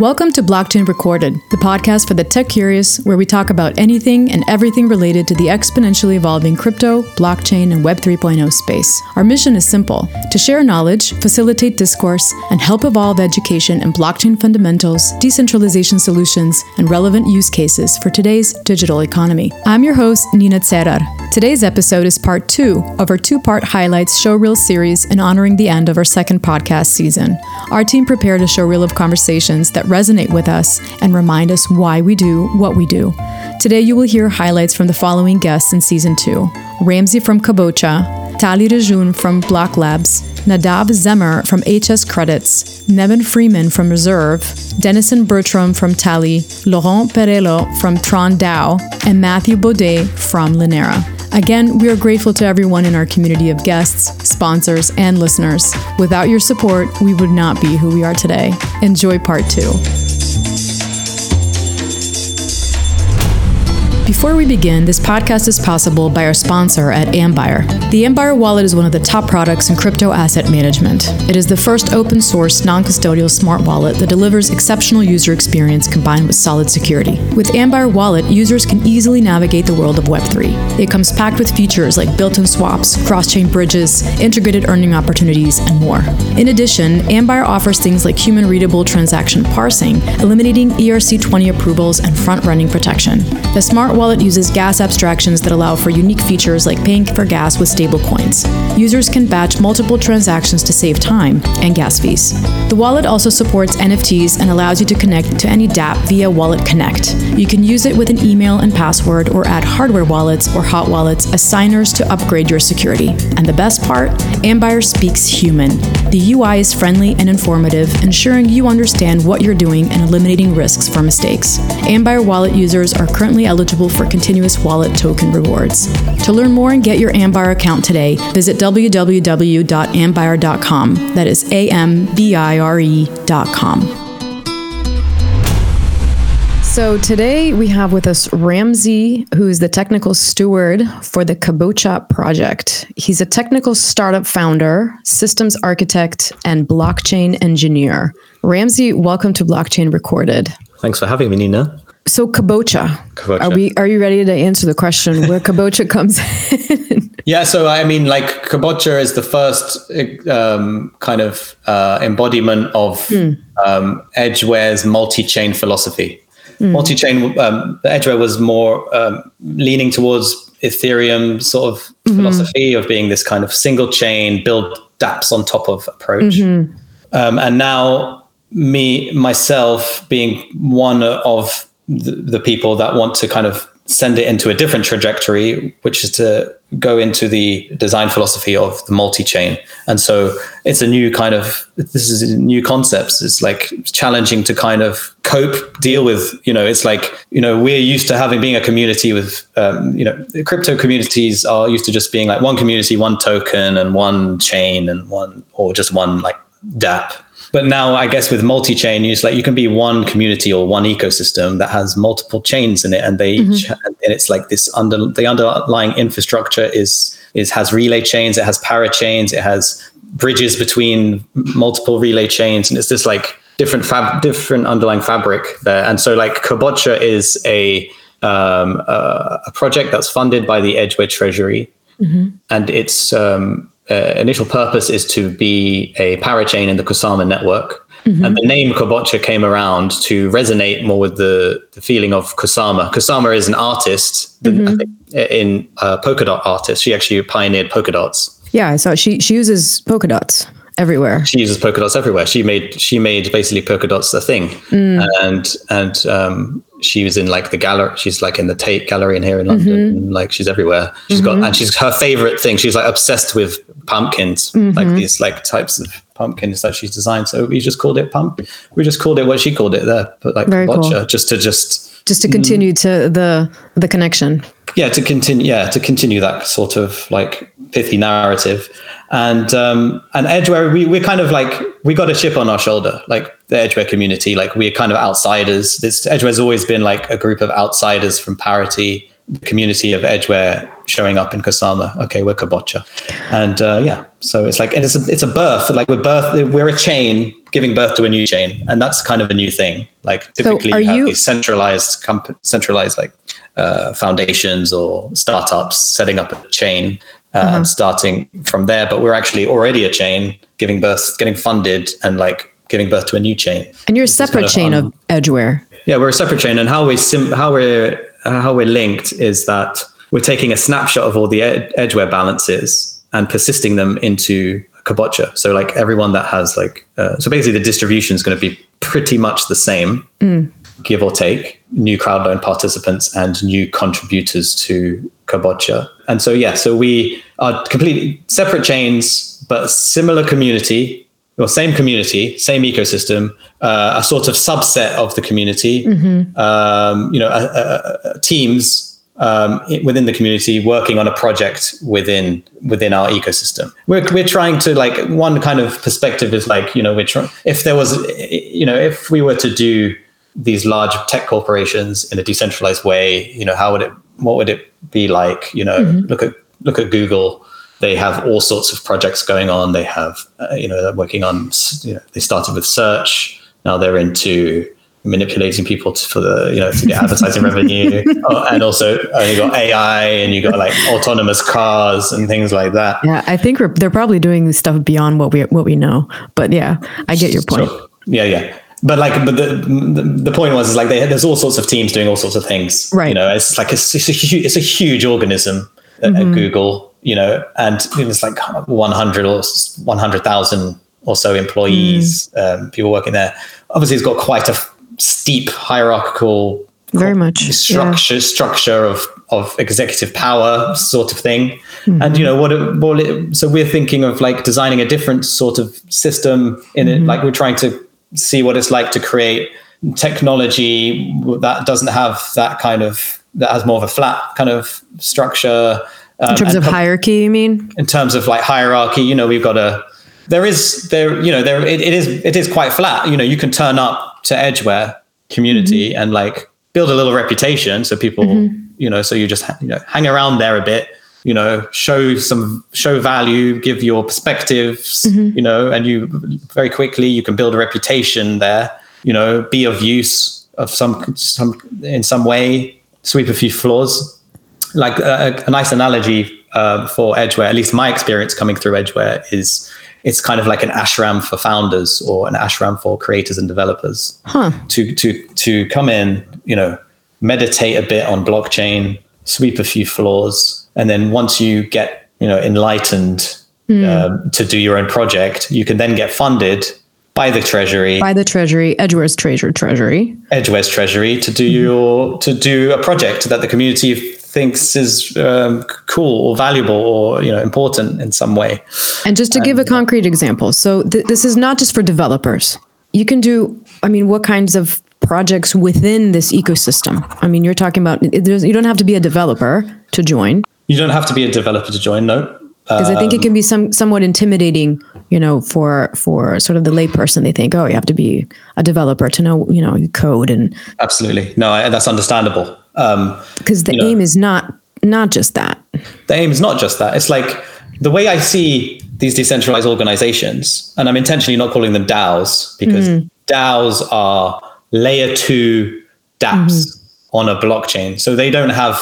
Welcome to Blockchain Recorded, the podcast for the tech curious, where we talk about anything and everything related to the exponentially evolving crypto, blockchain, and Web 3.0 space. Our mission is simple to share knowledge, facilitate discourse, and help evolve education in blockchain fundamentals, decentralization solutions, and relevant use cases for today's digital economy. I'm your host, Nina Cerar. Today's episode is part two of our two part highlights showreel series in honoring the end of our second podcast season. Our team prepared a showreel of conversations that resonate with us and remind us why we do what we do. Today, you will hear highlights from the following guests in season two Ramsey from Kabocha, Tali Rejun from Block Labs, Nadav Zeimer from HS Credits, Nevin Freeman from Reserve, Dennison Bertram from Tally, Laurent Perello from Tron DAO, and Matthew Baudet from Linera. Again, we are grateful to everyone in our community of guests, sponsors, and listeners. Without your support, we would not be who we are today. Enjoy part two. Before we begin, this podcast is possible by our sponsor at Ambire. The Ambire wallet is one of the top products in crypto asset management. It is the first open source, non custodial smart wallet that delivers exceptional user experience combined with solid security. With Ambire Wallet, users can easily navigate the world of Web3. It comes packed with features like built in swaps, cross chain bridges, integrated earning opportunities, and more. In addition, Ambire offers things like human readable transaction parsing, eliminating ERC20 approvals and front running protection. The smart wallet uses gas abstractions that allow for unique features like paying for gas with stablecoins. Users can batch multiple transactions to save time and gas fees. The wallet also supports NFTs and allows you to connect to any dApp via Wallet Connect. You can use it with an email and password or add hardware wallets or hot wallets as signers to upgrade your security. And the best part Ambire speaks human. The UI is friendly and informative, ensuring you understand what you're doing and eliminating risks for mistakes. Ambire wallet users are currently eligible for continuous wallet token rewards. To learn more and get your Ambire account today, visit www.ambire.com. That is A M B I R E.com. So today we have with us Ramsey, who is the technical steward for the Kabocha project. He's a technical startup founder, systems architect, and blockchain engineer. Ramsey, welcome to Blockchain Recorded. Thanks for having me, Nina. So Kabocha, Kabocha. are we? Are you ready to answer the question where Kabocha comes in? Yeah, so I mean, like Kabocha is the first um, kind of uh, embodiment of Hmm. um, Edgeware's multi-chain philosophy. Multi-chain, um, Edgeware was more um, leaning towards Ethereum sort of philosophy of being this kind of single chain, build dApps on top of approach. Um, and now me myself being one of the, the people that want to kind of send it into a different trajectory, which is to go into the design philosophy of the multi-chain. And so it's a new kind of this is new concepts. It's like challenging to kind of cope, deal with. You know, it's like you know we're used to having being a community with um, you know crypto communities are used to just being like one community, one token, and one chain, and one or just one like DApp. But now, I guess with multi-chain, it's like you can be one community or one ecosystem that has multiple chains in it, and they each, and it's like this under the underlying infrastructure is is has relay chains, it has parachains, it has bridges between multiple relay chains, and it's this like different fab different underlying fabric there. And so, like Kabocha is a um, uh, a project that's funded by the Edgeware Treasury, and its um, uh, initial purpose is to be a parachain in the Kusama network. And the name Kabocha came around to resonate more with the, the feeling of Kusama. Kusama is an artist think, in uh, polka dot artist. She actually pioneered polka dots. yeah, so she she uses polka dots everywhere. She uses polka dots everywhere. She made she made basically polka dots a thing, mm. and and um, she was in like the gallery. She's like in the Tate Gallery in here in London. Mm-hmm. Like she's everywhere. She's got mm-hmm. and she's her favorite thing. She's like obsessed with pumpkins, like mm-hmm. these like types of pumpkins that she's designed. So we just called it pump. We just called it what she called it there, but like Very cool. just to just Just to continue mm. to the the connection. Yeah to continue yeah to continue that sort of like pithy narrative and um and edgeware we, we're kind of like we got a chip on our shoulder like the edgeware community like we're kind of outsiders this edgeware's always been like a group of outsiders from parity the community of edgeware showing up in Kusama. Okay, we're Kabocha, and uh, yeah, so it's like and it's a, it's a birth. Like we're birth, we're a chain giving birth to a new chain, and that's kind of a new thing. Like typically, So you have you- these centralized comp- centralized like uh, foundations or startups setting up a chain uh, Uh-huh. and starting from there. But we're actually already a chain, giving birth, getting funded, and like giving birth to a new chain. And you're a separate kind chain un- of Edgeware. yeah, we're a separate chain, and how we sim- how we're uh, how we're linked is that we're taking a snapshot of all the ed- edgeware balances and persisting them into Kabocha. So like everyone that has like uh, so basically the distribution is going to be pretty much the same, give or take, new crowd loan participants and new contributors to Kabocha. And so yeah, so we are completely separate chains, but similar community or same community, same ecosystem, uh, a sort of subset of the community, um, you know, uh, uh, uh, teams um, within the community working on a project within within our ecosystem. We're we're trying to like one kind of perspective is like you know we're trying if there was you know if we were to do these large tech corporations in a decentralized way, you know, how would it what would it be like? You know, look at look at Google they have all sorts of projects going on. They have, uh, you know, they're working on, you know, they started with search. Now they're into manipulating people to, for the, you know, to get advertising revenue. Oh, and also uh, you got AI and you got like autonomous cars and things like that. Yeah, I think we're, they're probably doing stuff beyond what we what we know. But yeah, I get your point. Sure. Yeah, yeah. But like, but the, the the point was is like they, there's all sorts of teams doing all sorts of things. Right. You know, it's like it's, it's a huge it's a huge organism at, Mm-hmm. at Google. You know, and it's like 100 or 100,000 or so employees, Mm. um, people working there. Obviously, it's got quite a steep hierarchical Very much. Yeah. structure structure of of executive power sort of thing Mm-hmm. and you know what it, what it, so we're thinking of like designing a different sort of system in Mm-hmm. it like we're trying to see what it's like to create technology that doesn't have that kind of that has more of a flat kind of structure um, In terms of com- hierarchy, you mean? in terms of like hierarchy you know we've got a there is there you know there it, it is it is quite flat you know you can turn up to edgeware community mm-hmm. and like build a little reputation so people mm-hmm. you know so you just you know hang around there a bit you know show some show value give your perspectives mm-hmm. you know and you very quickly you can build a reputation there you know be of use of some some in some way sweep a few floors. Like a, a nice analogy uh, for Edgeware, at least my experience coming through Edgeware is it's kind of like an ashram for founders or an ashram for creators and developers Huh. to to to come in, you know, meditate a bit on blockchain, sweep a few floors, and then once you get you know enlightened um, to do your own project, you can then get funded by the treasury By the Treasury, Edgeware's treasure treasury. Edgeware's treasury to do your to do a project that the community thinks is um, cool or valuable or you know important in some way. And just to give a concrete example, so th- this is not just for developers. You can do, I mean, what kinds of projects within this ecosystem? I mean, you're talking about, you don't have to be a developer to join, You don't have to be a developer to join. No, because I think it can be some somewhat intimidating, you know, for for sort of the layperson. They think, oh, you have to be a developer to know, you know, code, and absolutely no. I, that's understandable. Um, because the You know. aim is not not just that. the aim is not just that. It's like the way I see these decentralized organizations, and I'm intentionally not calling them DAOs because mm. DAOs are layer two dApps mm-hmm. on a blockchain. So they don't have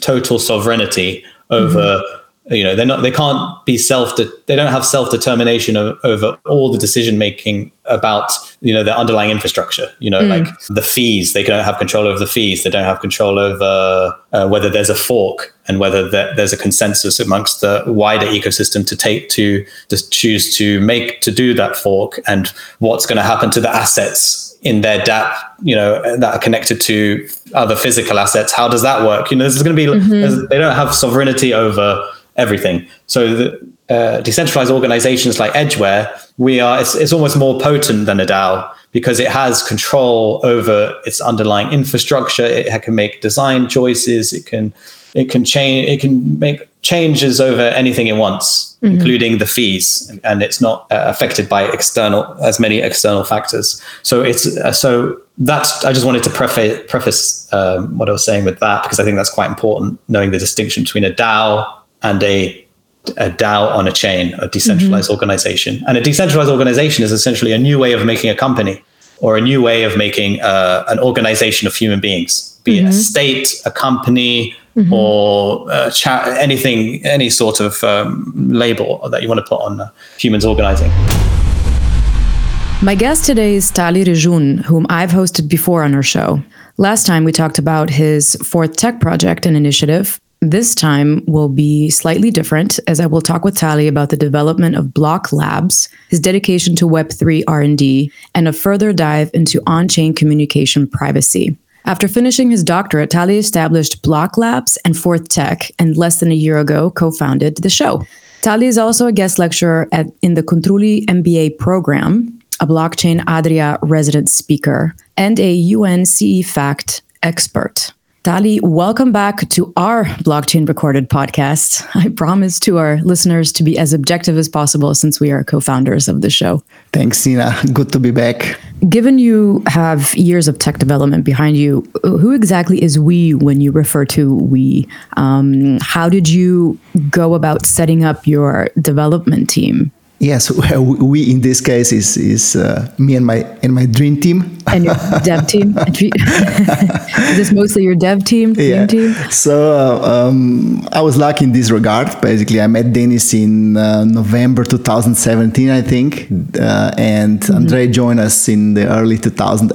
total sovereignty over, mm-hmm. You know, they're not, they can't be self, they don't have self determination over all the decision making about, you know, the underlying infrastructure, you know, like the fees, they don't have control over the fees. They don't have control over uh, whether there's a fork and whether there, there's a consensus amongst the wider ecosystem to take to to choose to make to do that fork and what's going to happen to the assets in their DApp, you know, that are connected to other physical assets. How does that work? You know, this is going to be there's- they don't have sovereignty over everything. So the uh, decentralized organizations like Edgeware, we are it's, it's almost more potent than a DAO because it has control over its underlying infrastructure. It can make design choices. It can it can change. It can make changes over anything it wants, including the fees, and it's not uh, affected by external as many external factors. So it's uh, so that's. I just wanted to preface preface um, what I was saying with that because I think that's quite important, knowing the distinction between a DAO and a a DAO on a chain, a decentralized mm-hmm. organization. And a decentralized organization is essentially a new way of making a company or a new way of making uh, an organization of human beings, be mm-hmm. it a state, a company, mm-hmm. or uh, cha- anything, any sort of um, label that you want to put on uh, humans organizing. My guest today is Tali Rejun, whom I've hosted before on our show. Last time we talked about his fourth tech project and initiative, this time will be slightly different as I will talk with Tali about the development of Block Labs, his dedication to Web3 R&D, and a further dive into on-chain communication privacy. After finishing his doctorate, Tali established Block Labs and Fourth Tech and less than a year ago co-founded the show. Tali is also a guest lecturer at, in the Cotrugli MBA program, a blockchain Adria resident speaker, and a UN CEFACT expert. Tali, welcome back to our blockchain recorded podcast. I promise to our listeners to be as objective as possible since we are co founders of the show. Thanks, Sina. Good to be back. Given you have years of tech development behind you, who exactly is we when you refer to we? Um, how did you go about setting up your development team? Yes, we in this case is is uh, me and my and my dream team. And your dev team. is this mostly your dev team? Yeah. Team? So uh, um, I was lucky in this regard. Basically, I met Denis in uh, November 2017, I think, uh, and mm-hmm. Andre joined us in the early 2018.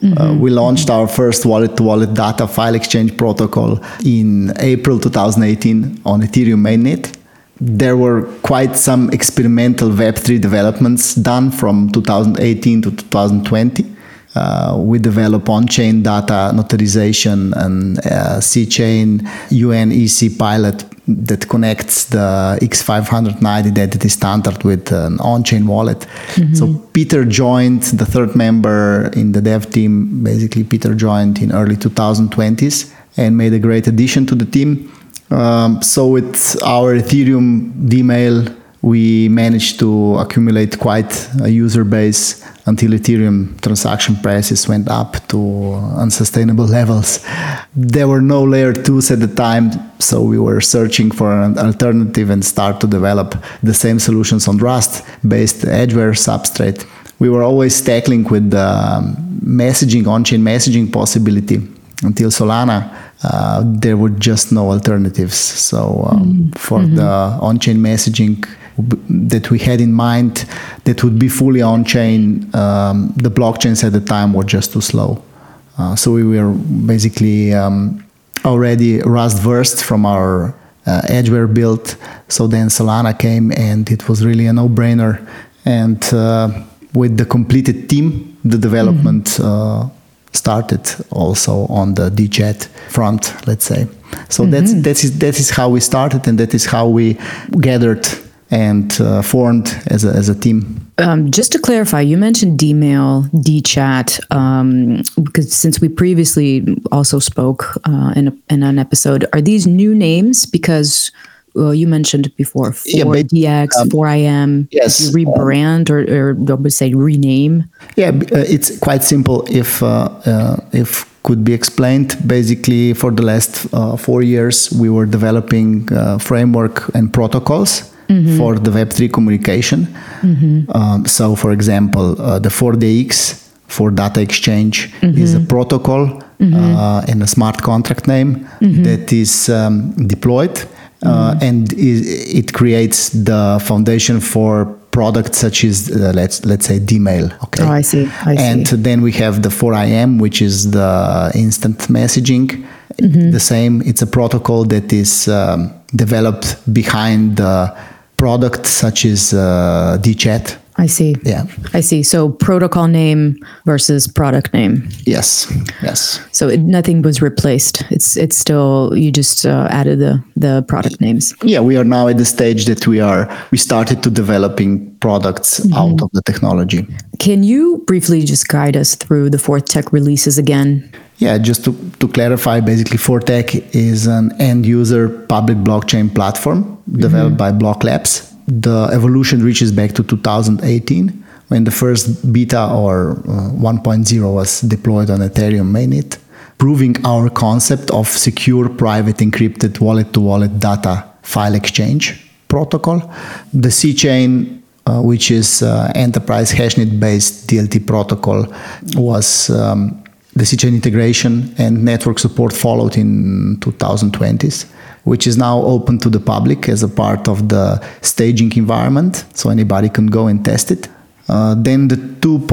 Mm-hmm. Uh, we launched our first wallet-to-wallet data file exchange protocol in April 2018 on Ethereum mainnet there were quite some experimental Web3 developments done from 2018 to 2020. Uh, we develop on-chain data notarization and uh, C-chain UNEC pilot that connects the X509 identity standard with an on-chain wallet. Mm-hmm. So Peter joined the third member in the dev team. Basically, Peter joined in early 2020s and made a great addition to the team. Um, so with our Ethereum Dmail, we managed to accumulate quite a user base until Ethereum transaction prices went up to unsustainable levels. There were no layer twos at the time, so we were searching for an alternative and start to develop the same solutions on Rust-based Edgeware substrate. We were always tackling with the messaging, on-chain messaging possibility until Solana uh, there were just no alternatives. So um, mm-hmm. for mm-hmm. the on-chain messaging that we had in mind that would be fully on-chain, um, the blockchains at the time were just too slow. Uh, so we were basically um, already Rust versed from our uh, Edgeware build. So then Solana came, and it was really a no-brainer. And uh, with the completed team, the development mm-hmm uh, started also on the DChat front, let's say. So mm-hmm. that's that is that is how we started, and that is how we gathered and uh, formed as a, as a team. Um, just to clarify, you mentioned Dmail, DChat, um, because since we previously also spoke uh, in, a, in an episode, are these new names? Because well, you mentioned before 4DX, yeah, um, 4IM. Yes. rebrand or, or I would say rename? Yeah, uh, it's quite simple if, uh, uh, if could be explained. Basically, for the last uh, four years, we were developing uh, framework and protocols. Mm-hmm. For the Web3 communication. Mm-hmm. Um, so, for example, uh, the 4DX for data exchange mm-hmm. is a protocol mm-hmm. uh, and a smart contract name mm-hmm. that is um, deployed uh, mm-hmm. and it, it, creates the foundation for products such as uh, let's let's say Dmail. Okay. Oh, I see. I and see. then we have the 4IM, which is the instant messaging. Mm-hmm. The same. It's a protocol that is um, developed behind the product such as uh, DChat I see. Yeah. I see. So protocol name versus product name. Yes. Yes. So it, nothing was replaced. It's it's still you just uh, added the the product names. Yeah, we are now at the stage that we are we started to developing products mm-hmm. out of the technology. Can you briefly just guide us through the fourth tech releases again? Yeah, just to, to clarify, basically, Tech is an end user public blockchain platform developed mm-hmm. by Block Labs the evolution reaches back to 2018 when the first beta or uh, 1.0 was deployed on Ethereum mainnet, proving our concept of secure, private, encrypted wallet to wallet data file exchange. protocol. The C chain, uh, which is uh, enterprise hashnet based DLT protocol, was um, the C chain integration and network support followed in 2020s which is now open to the public as a part of the staging environment, so anybody can go and test it. Uh, then the 2.0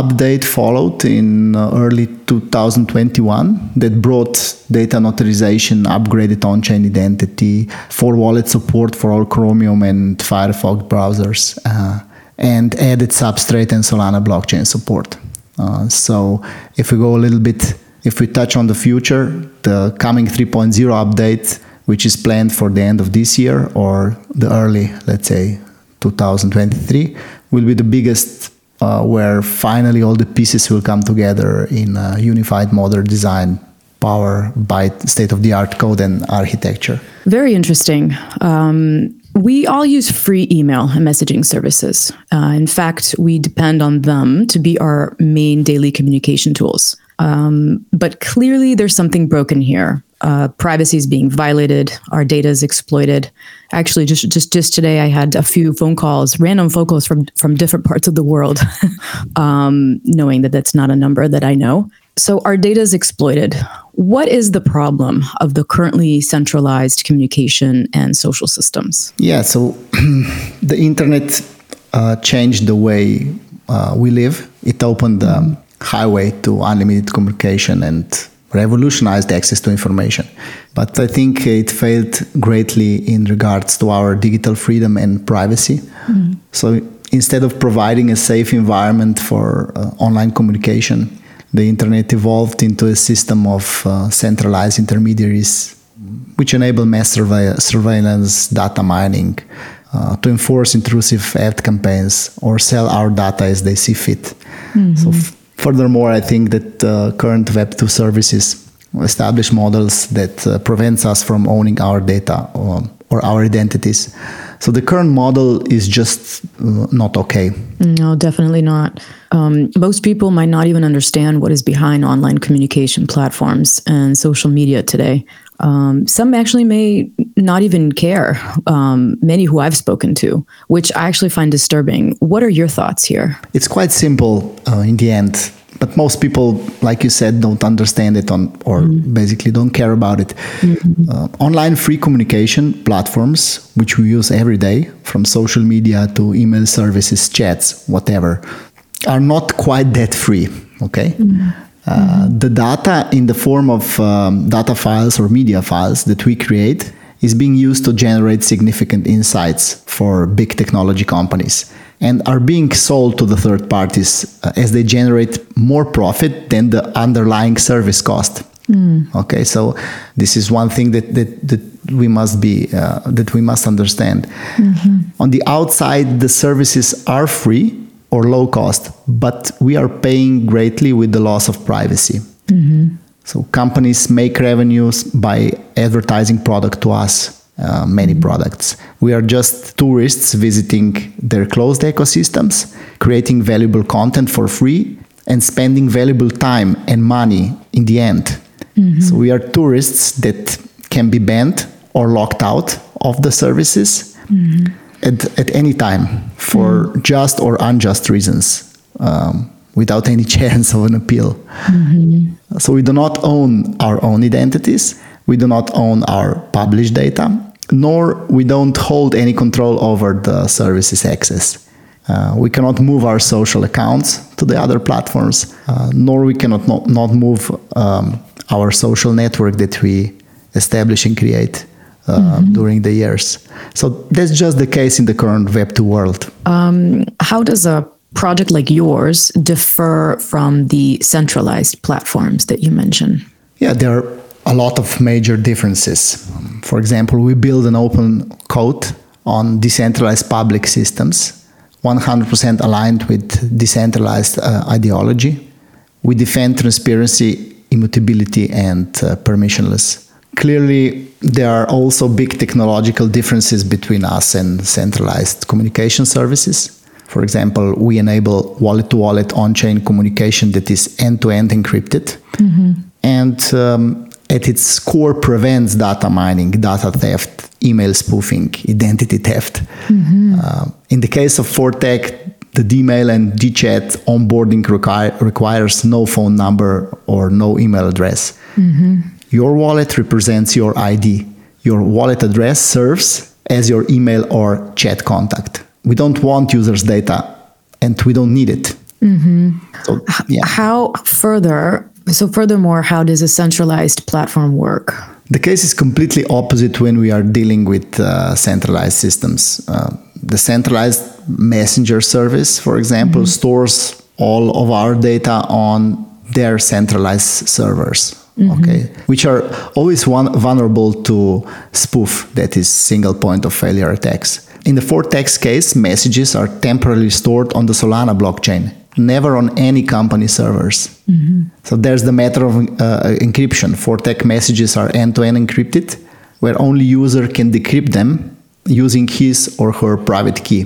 update followed in uh, early 2021 that brought data notarization, upgraded on chain identity, for wallet support for all Chromium and Firefox browsers, uh, and added Substrate and Solana blockchain support. Uh, so if we go a little bit, if we touch on the future, the coming 3.0 update, which is planned for the end of this year or the early, let's say, 2023 will be the biggest uh, where finally all the pieces will come together in a unified modern design power by state of the art code and architecture. Very interesting. Um, we all use free email and messaging services. Uh, in fact, we depend on them to be our main daily communication tools. Um, but clearly, there's something broken here uh, privacy is being violated, our data is exploited. Actually, just just just today, I had a few phone calls, random phone calls from from different parts of the world, um, knowing that that's not a number that I know. So our data is exploited. What is the problem of the currently centralized communication and social systems? Yeah, so the internet uh, changed the way uh, we live. It opened the highway to unlimited communication and revolutionized access to information. But I think it failed greatly in regards to our digital freedom and privacy. Mm. So instead of providing a safe environment for uh, online communication, the internet evolved into a system of uh, centralized intermediaries which enable mass surveillance, data mining, uh, to enforce intrusive ad campaigns or sell our data as they see fit. Mm-hmm. So f- Furthermore, I think that uh, current Web2 services establish models that uh, prevents us from owning our data or, or, our identities. So the current model is just uh, not okay. No, definitely not. Um, most people might not even understand what is behind online communication platforms and social media today. Um, some actually may not even care, um, many who I've spoken to, which I actually find disturbing. What are your thoughts here? It's quite simple uh, in the end. But most people, like you said, don't understand it on, or mm-hmm. basically don't care about it. Mm-hmm. Uh, online free communication platforms, which we use every day, from social media to email services, chats, whatever, are not quite that free. Okay. Mm-hmm. Uh, the data in the form of um, data files or media files that we create is being used to generate significant insights for big technology companies and are being sold to the third parties uh, as they generate more profit than the underlying service cost. Mm. Okay, so this is one thing that that, that we must be uh, that we must understand. Mm-hmm. On the outside, the services are free, or low cost, but we are paying greatly with the loss of privacy. Mm-hmm. So companies make revenues by advertising product to us, uh, many mm-hmm. products. We are just tourists visiting their closed ecosystems, creating valuable content for free, and spending valuable time and money in the end. Mm-hmm. So we are tourists that can be banned or locked out of the services. Mm-hmm at, at any time for mm. just or unjust reasons um, without any chance of an appeal. Mm-hmm. So we do not own our own identities, we do not own our published data, nor we don't hold any control over the services access. Uh, we cannot move our social accounts to the other platforms, uh, nor we cannot not, not move um, our social network that we establish and create mm-hmm. during the years. So that's just the case in the current Web2 world. Um, how does a project like yours differ from the centralized platforms that you mentioned? Yeah, there are a lot of major differences. Um, for example, we build an open code on decentralized public systems, 100% aligned with decentralized uh, ideology. We defend transparency, immutability, and uh, permissionless clearly there are also big technological differences between us and centralized communication services. For example, we enable wallet to wallet on chain communication that is end to end encrypted. Mm-hmm. And um, at its core prevents data mining, data theft, email spoofing, identity theft. Mm-hmm. Uh, in the case of Fortech, the Dmail and Dchat onboarding require, requires no phone number or no email address. Mm-hmm. Your wallet represents your ID. Your wallet address serves as your email or chat contact. We don't want users' data and we don't need it. Mm-hmm. So, yeah. How further, so furthermore, how does a centralized platform work? The case is completely opposite when we are dealing with uh, centralized systems. Uh, the centralized messenger service, for example, mm-hmm. stores all of our data on their centralized servers. Mm-hmm. Okay, which are always one, vulnerable to spoof, that is single point of failure attacks. In the four Fortex case, messages are temporarily stored on the Solana blockchain, never on any company servers. Mm-hmm. So there's the matter of uh, encryption. Fortex messages are end-to-end encrypted, where only user can decrypt them using his or her private key.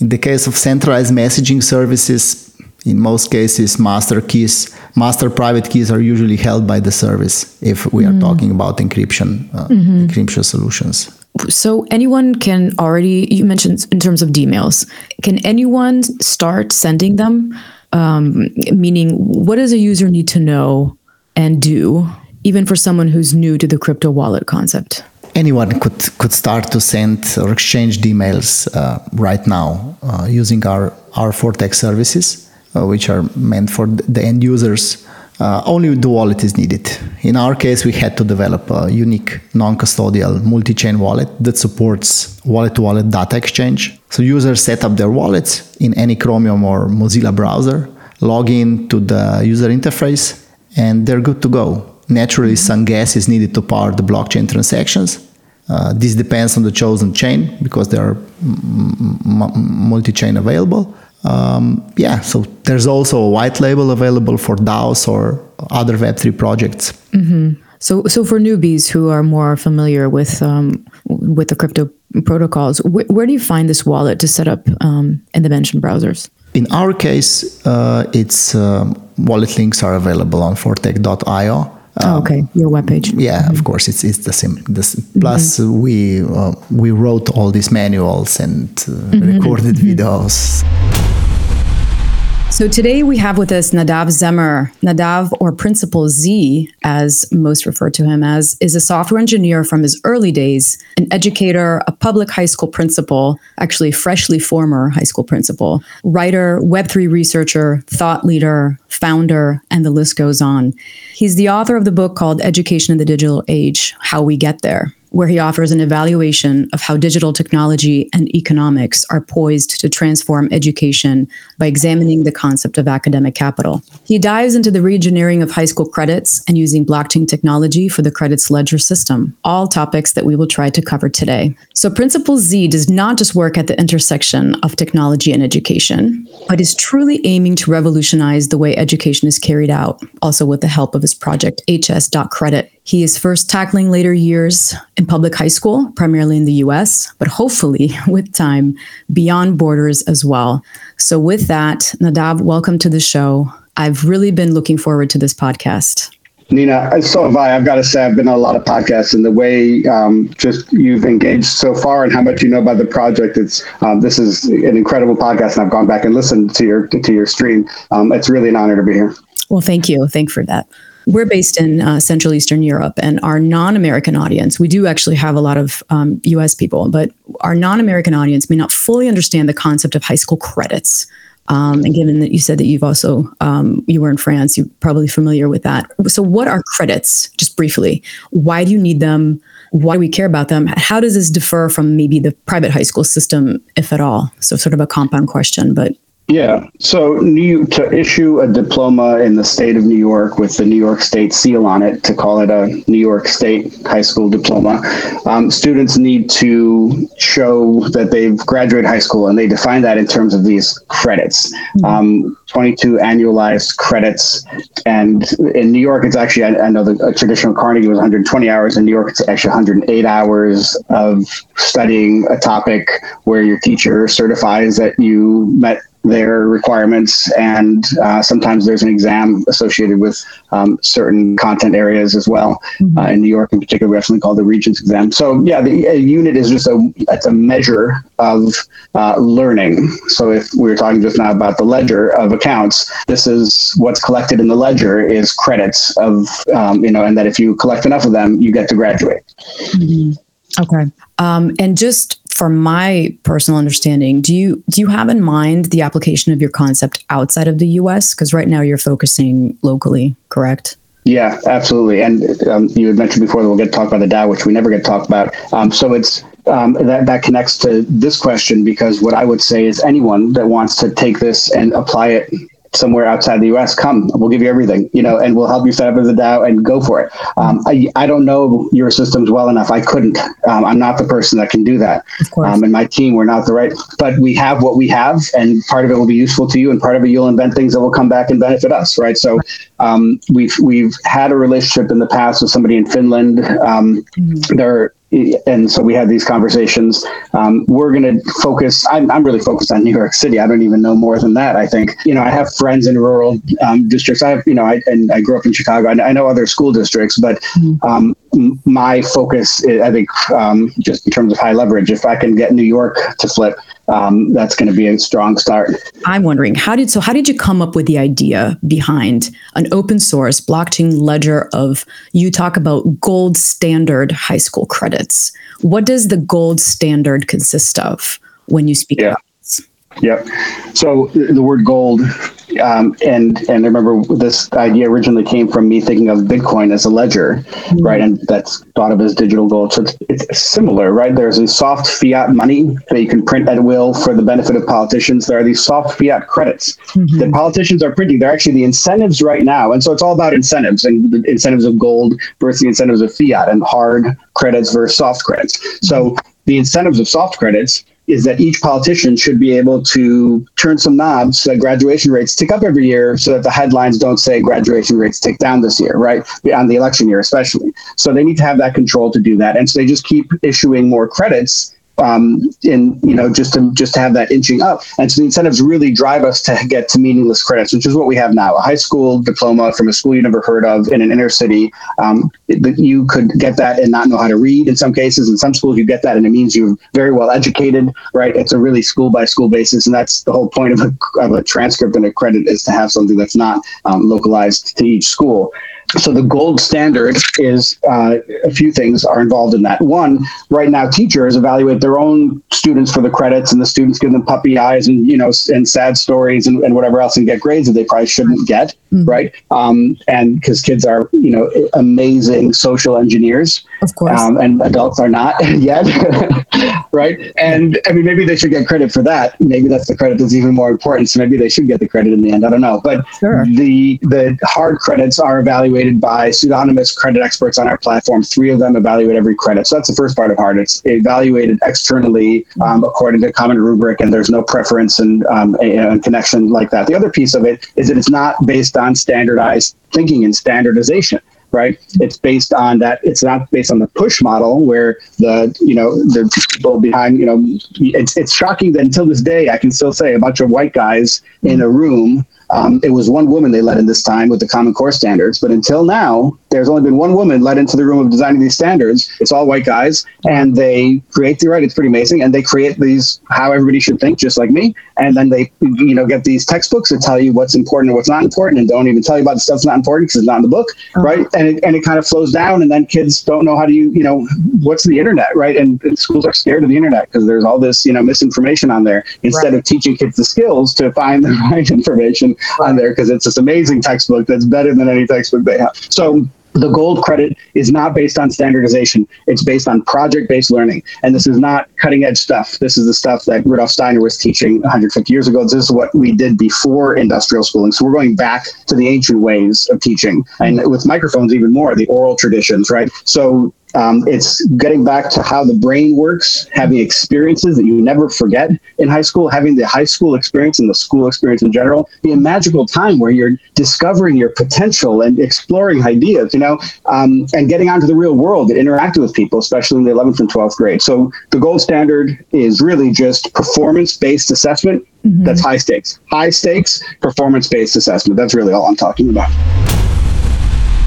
In the case of centralized messaging services, in most cases, master keys, master private keys are usually held by the service if we are mm. talking about encryption, uh, mm-hmm. encryption solutions. So anyone can already, you mentioned in terms of Dmails, can anyone start sending them? Um, meaning, what does a user need to know and do, even for someone who's new to the crypto wallet concept? anyone could could start to send or exchange emails uh, right now uh, using our our Fortex services, which are meant for the end users. Uh, only the wallet is needed. In our case, we had to develop a unique non-custodial multi-chain wallet that supports wallet-to-wallet data exchange. So users set up their wallets in any Chromium or Mozilla browser, log in to the user interface, and they're good to go. Naturally, some gas is needed to power the blockchain transactions, uh, this depends on the chosen chain because there are m- m- multi-chain available. Um, yeah, so there's also a white label available for DAOs or other Web3 projects. Mm-hmm. So, so for newbies who are more familiar with um, with the crypto protocols, wh- where do you find this wallet to set up um, in the mentioned browsers? In our case, uh, its um, wallet links are available on fortech.io. Um, oh, okay, your webpage. Yeah, mm-hmm. of course, it's it's the same. This, plus, mm-hmm. we uh, we wrote all these manuals and uh, mm-hmm. recorded mm-hmm. videos. So today we have with us Nadav Zeimer. Nadav, or Principal Z, as most refer to him as, is a software engineer from his early days, an educator, a public high school principal, actually freshly former high school principal, writer, Web3 researcher, thought leader, founder, and the list goes on. He's the author of the book called Education in the Digital Age How We Get There where he offers an evaluation of how digital technology and economics are poised to transform education by examining the concept of academic capital. He dives into the reengineering of high school credits and using blockchain technology for the credits ledger system, all topics that we will try to cover today. So, Principal Z does not just work at the intersection of technology and education, but is truly aiming to revolutionize the way education is carried out, also with the help of his project HS.credit he is first tackling later years in public high school, primarily in the US, but hopefully with time beyond borders as well. So, with that, Nadav, welcome to the show. I've really been looking forward to this podcast. Nina, so have I. I've got to say, I've been on a lot of podcasts, and the way um, just you've engaged so far, and how much you know about the project. It's um, this is an incredible podcast, and I've gone back and listened to your to your stream. Um, it's really an honor to be here. Well, thank you. Thank for that. We're based in uh, Central Eastern Europe, and our non American audience, we do actually have a lot of um, US people, but our non American audience may not fully understand the concept of high school credits. Um, and given that you said that you've also um, you were in France, you're probably familiar with that. So, what are credits? Just briefly, why do you need them? Why do we care about them? How does this differ from maybe the private high school system, if at all? So, sort of a compound question, but yeah. So new to issue a diploma in the state of New York with the New York State seal on it to call it a New York State high school diploma, um, students need to show that they've graduated high school, and they define that in terms of these credits. Mm-hmm. Um, 22 annualized credits, and in New York, it's actually I, I know the traditional Carnegie was 120 hours. In New York, it's actually 108 hours of studying a topic where your teacher certifies that you met their requirements, and uh, sometimes there's an exam associated with um, certain content areas as well. Mm-hmm. Uh, in New York, in particular, we have something called the Regents exam. So yeah, the unit is just a it's a measure of uh, learning. So if we were talking just now about the ledger of accounts, this is what's collected in the ledger is credits of um, you know, and that if you collect enough of them, you get to graduate. Mm-hmm. Okay. Um, and just for my personal understanding, do you do you have in mind the application of your concept outside of the U.S. Because right now you're focusing locally, correct? Yeah, absolutely. And um, you had mentioned before that we'll get to talk about the DAO, which we never get to talk about. Um, so it's um, that that connects to this question because what I would say is anyone that wants to take this and apply it somewhere outside the U.S., come. We'll give you everything, you know, and we'll help you set up as a DAO and go for it. Um, I, I don't know your systems well enough. I couldn't. Um, I'm not the person that can do that. Um, and my team, we're not the right. But we have what we have, and part of it will be useful to you, and part of it you'll invent things that will come back and benefit us, right? So um, we've we've had a relationship in the past with somebody in Finland. Um, mm-hmm. There and so we had these conversations. Um, we're going to focus. I'm, I'm really focused on New York City. I don't even know more than that. I think you know I have friends in rural um, districts. I have you know I and I grew up in Chicago. I, I know other school districts, but mm-hmm. um, my focus, I think, um, just in terms of high leverage, if I can get New York to flip, um, that's going to be a strong start. I'm wondering how did so how did you come up with the idea behind an open source blockchain ledger of you talk about gold standard high school credits? What does the gold standard consist of when you speak yeah. about Yep. So the word gold, um, and and I remember this idea originally came from me thinking of Bitcoin as a ledger, mm-hmm. right? And that's thought of as digital gold. So it's, it's similar, right? There's a soft fiat money that you can print at will for the benefit of politicians. There are these soft fiat credits mm-hmm. that politicians are printing. They're actually the incentives right now, and so it's all about incentives and the incentives of gold versus the incentives of fiat and hard credits versus soft credits. So the incentives of soft credits is that each politician should be able to turn some knobs so that graduation rates tick up every year so that the headlines don't say graduation rates tick down this year, right? On the election year, especially. So they need to have that control to do that. And so they just keep issuing more credits um, in you know just to just to have that inching up. And so the incentives really drive us to get to meaningless credits, which is what we have now: a high school diploma from a school you never heard of in an inner city. Um, you could get that and not know how to read in some cases. In some schools, you get that and it means you're very well educated. Right? It's a really school by school basis, and that's the whole point of a, of a transcript and a credit is to have something that's not um, localized to each school. So the gold standard is uh, a few things are involved in that. One, right now, teachers evaluate their own students for the credits, and the students give them puppy eyes and you know and sad stories and, and whatever else, and get grades that they probably shouldn't get, mm-hmm. right? Um, and because kids are you know amazing social engineers, of course, um, and adults are not yet, right? And I mean, maybe they should get credit for that. Maybe that's the credit that's even more important. So maybe they should get the credit in the end. I don't know, but sure. the the hard credits are evaluated by pseudonymous credit experts on our platform. Three of them evaluate every credit. So that's the first part of hard. It's evaluated externally um, according to a common rubric, and there's no preference and, um, a, connection like that. The other piece of it is that it's not based on standardized thinking and standardization right? It's based on that. It's not based on the push model where the you know the people behind you know. It's it's shocking that until this day I can still say a bunch of white guys in a room um, it was one woman they let in this time with the Common Core standards, but until now, there's only been one woman let into the room of designing these standards. It's all white guys, and they create the right. It's pretty amazing, and they create these how everybody should think, just like me. And then they, you know, get these textbooks that tell you what's important and what's not important, and don't even tell you about the stuff that's not important because it's not in the book, uh-huh. right? And it, and it kind of flows down, and then kids don't know how to, you you know, what's the internet, right? And, and schools are scared of the internet because there's all this, you know, misinformation on there. Instead right. of teaching kids the skills to find the right information on there because it's this amazing textbook that's better than any textbook they have. So the gold credit is not based on standardization. It's based on project based learning. And this is not cutting edge stuff. This is the stuff that Rudolf Steiner was teaching 150 years ago. This is what we did before industrial schooling. So we're going back to the ancient ways of teaching. And with microphones, even more, the oral traditions, right? So um, it's getting back to how the brain works, having experiences that you never forget in high school, having the high school experience and the school experience in general be a magical time where you're discovering your potential and exploring ideas, you know, um, and getting onto the real world and interacting with people, especially in the 11th and 12th grade. So the gold standard is really just performance based assessment Mm-hmm. That's high stakes. High stakes, performance based assessment. That's really all I'm talking about.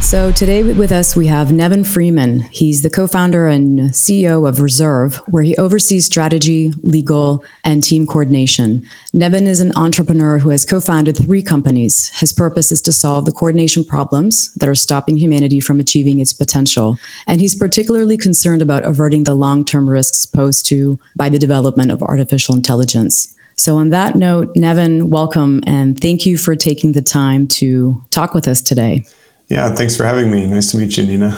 So today with us, we have Nevin Freeman. He's the co founder and CEO of Reserve, where he oversees strategy, legal, and team coordination. Nevin is an entrepreneur who has co founded three companies. His purpose is to solve the coordination problems that are stopping humanity from achieving its potential. And he's particularly concerned about averting the long term risks posed to by the development of artificial intelligence. So, on that note, Nevin, welcome and thank you for taking the time to talk with us today. Yeah, thanks for having me. Nice to meet you, Nina.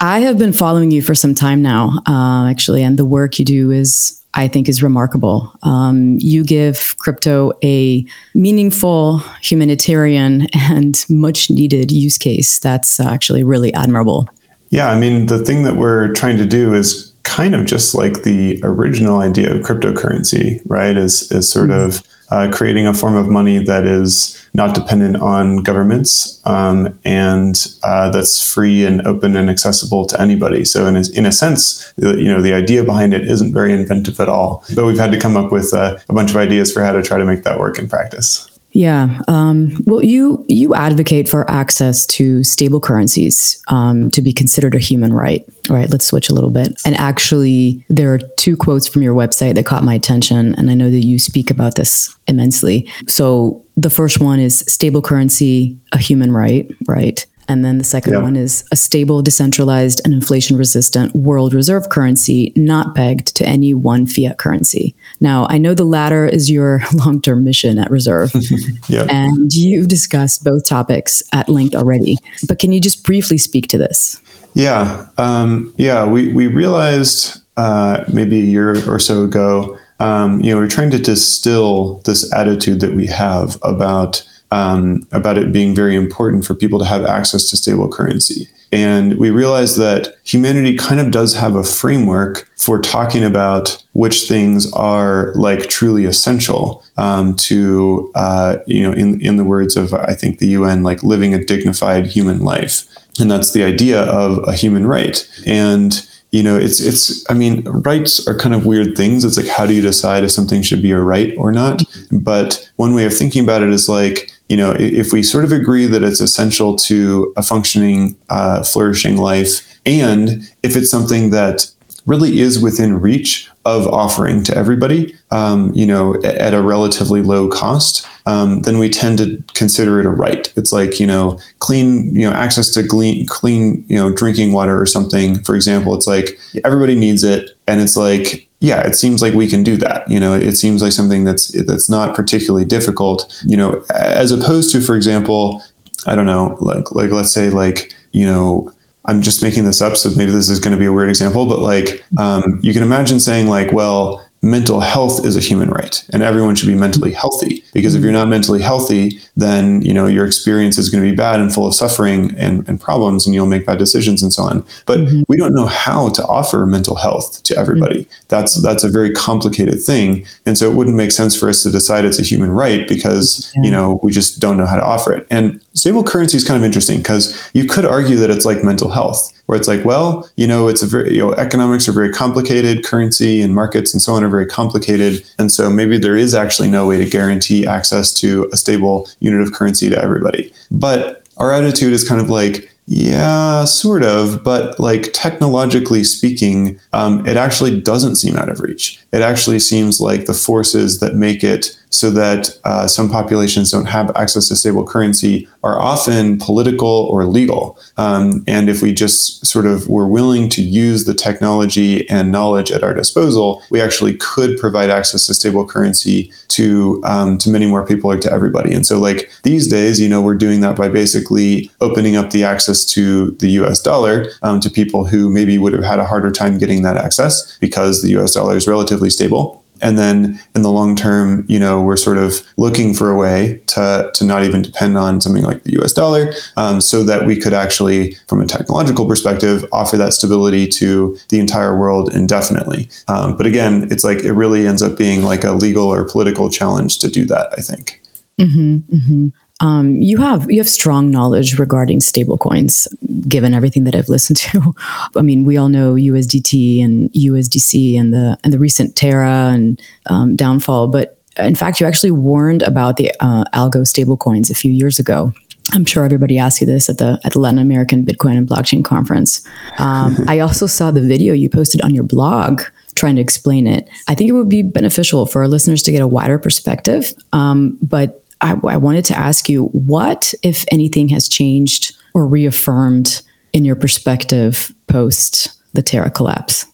I have been following you for some time now, uh, actually, and the work you do is, I think, is remarkable. Um, you give crypto a meaningful, humanitarian, and much needed use case. That's actually really admirable. Yeah, I mean, the thing that we're trying to do is kind of just like the original idea of cryptocurrency, right? Is is sort mm-hmm. of uh, creating a form of money that is not dependent on governments um, and uh, that's free and open and accessible to anybody. So in a, in a sense, you know, the idea behind it isn't very inventive at all, but we've had to come up with uh, a bunch of ideas for how to try to make that work in practice. Yeah. Um, well, you you advocate for access to stable currencies um, to be considered a human right. All right. Let's switch a little bit. And actually, there are two quotes from your website that caught my attention, and I know that you speak about this immensely. So the first one is stable currency, a human right. Right. And then the second yeah. one is a stable, decentralized, and inflation resistant world reserve currency, not pegged to any one fiat currency. Now, I know the latter is your long term mission at Reserve, yeah. and you've discussed both topics at length already. But can you just briefly speak to this? Yeah. Um, yeah. We, we realized uh, maybe a year or so ago, um, you know, we're trying to distill this attitude that we have about um, about it being very important for people to have access to stable currency. And we realized that humanity kind of does have a framework for talking about which things are like truly essential um, to, uh, you know, in, in the words of, I think, the UN, like living a dignified human life. And that's the idea of a human right. And you know it's it's i mean rights are kind of weird things it's like how do you decide if something should be a right or not but one way of thinking about it is like you know, if we sort of agree that it's essential to a functioning, uh, flourishing life, and if it's something that really is within reach of offering to everybody, um, you know, at a relatively low cost, um, then we tend to consider it a right. It's like you know, clean, you know, access to clean, clean, you know, drinking water or something. For example, it's like everybody needs it, and it's like yeah, it seems like we can do that. You know, it seems like something that's that's not particularly difficult. You know, as opposed to, for example, I don't know, like like let's say like you know. I'm just making this up, so maybe this is going to be a weird example, but like um, you can imagine saying like, well, mental health is a human right and everyone should be mentally healthy because if you're not mentally healthy then you know your experience is going to be bad and full of suffering and, and problems and you'll make bad decisions and so on but mm-hmm. we don't know how to offer mental health to everybody mm-hmm. that's that's a very complicated thing and so it wouldn't make sense for us to decide it's a human right because yeah. you know we just don't know how to offer it and stable currency is kind of interesting because you could argue that it's like mental health where it's like, well, you know, it's a very, you know, economics are very complicated, currency and markets and so on are very complicated. And so maybe there is actually no way to guarantee access to a stable unit of currency to everybody. But our attitude is kind of like, yeah, sort of, but like technologically speaking, um, it actually doesn't seem out of reach. It actually seems like the forces that make it so that uh, some populations don't have access to stable currency are often political or legal. Um, and if we just sort of were willing to use the technology and knowledge at our disposal, we actually could provide access to stable currency to um, to many more people or to everybody. And so, like these days, you know, we're doing that by basically opening up the access to the U.S. dollar um, to people who maybe would have had a harder time getting that access because the U.S. dollar is relatively stable and then in the long term you know we're sort of looking for a way to, to not even depend on something like the us dollar um, so that we could actually from a technological perspective offer that stability to the entire world indefinitely um, but again it's like it really ends up being like a legal or political challenge to do that i think mm-hmm, mm-hmm. Um, you have you have strong knowledge regarding stablecoins, given everything that I've listened to. I mean, we all know USDT and USDC and the and the recent Terra and um, downfall, but in fact, you actually warned about the uh, algo stablecoins a few years ago. I'm sure everybody asked you this at the at the Latin American Bitcoin and Blockchain Conference. Um, I also saw the video you posted on your blog trying to explain it. I think it would be beneficial for our listeners to get a wider perspective. Um, but I, I wanted to ask you, what, if anything, has changed or reaffirmed in your perspective post the Terra collapse?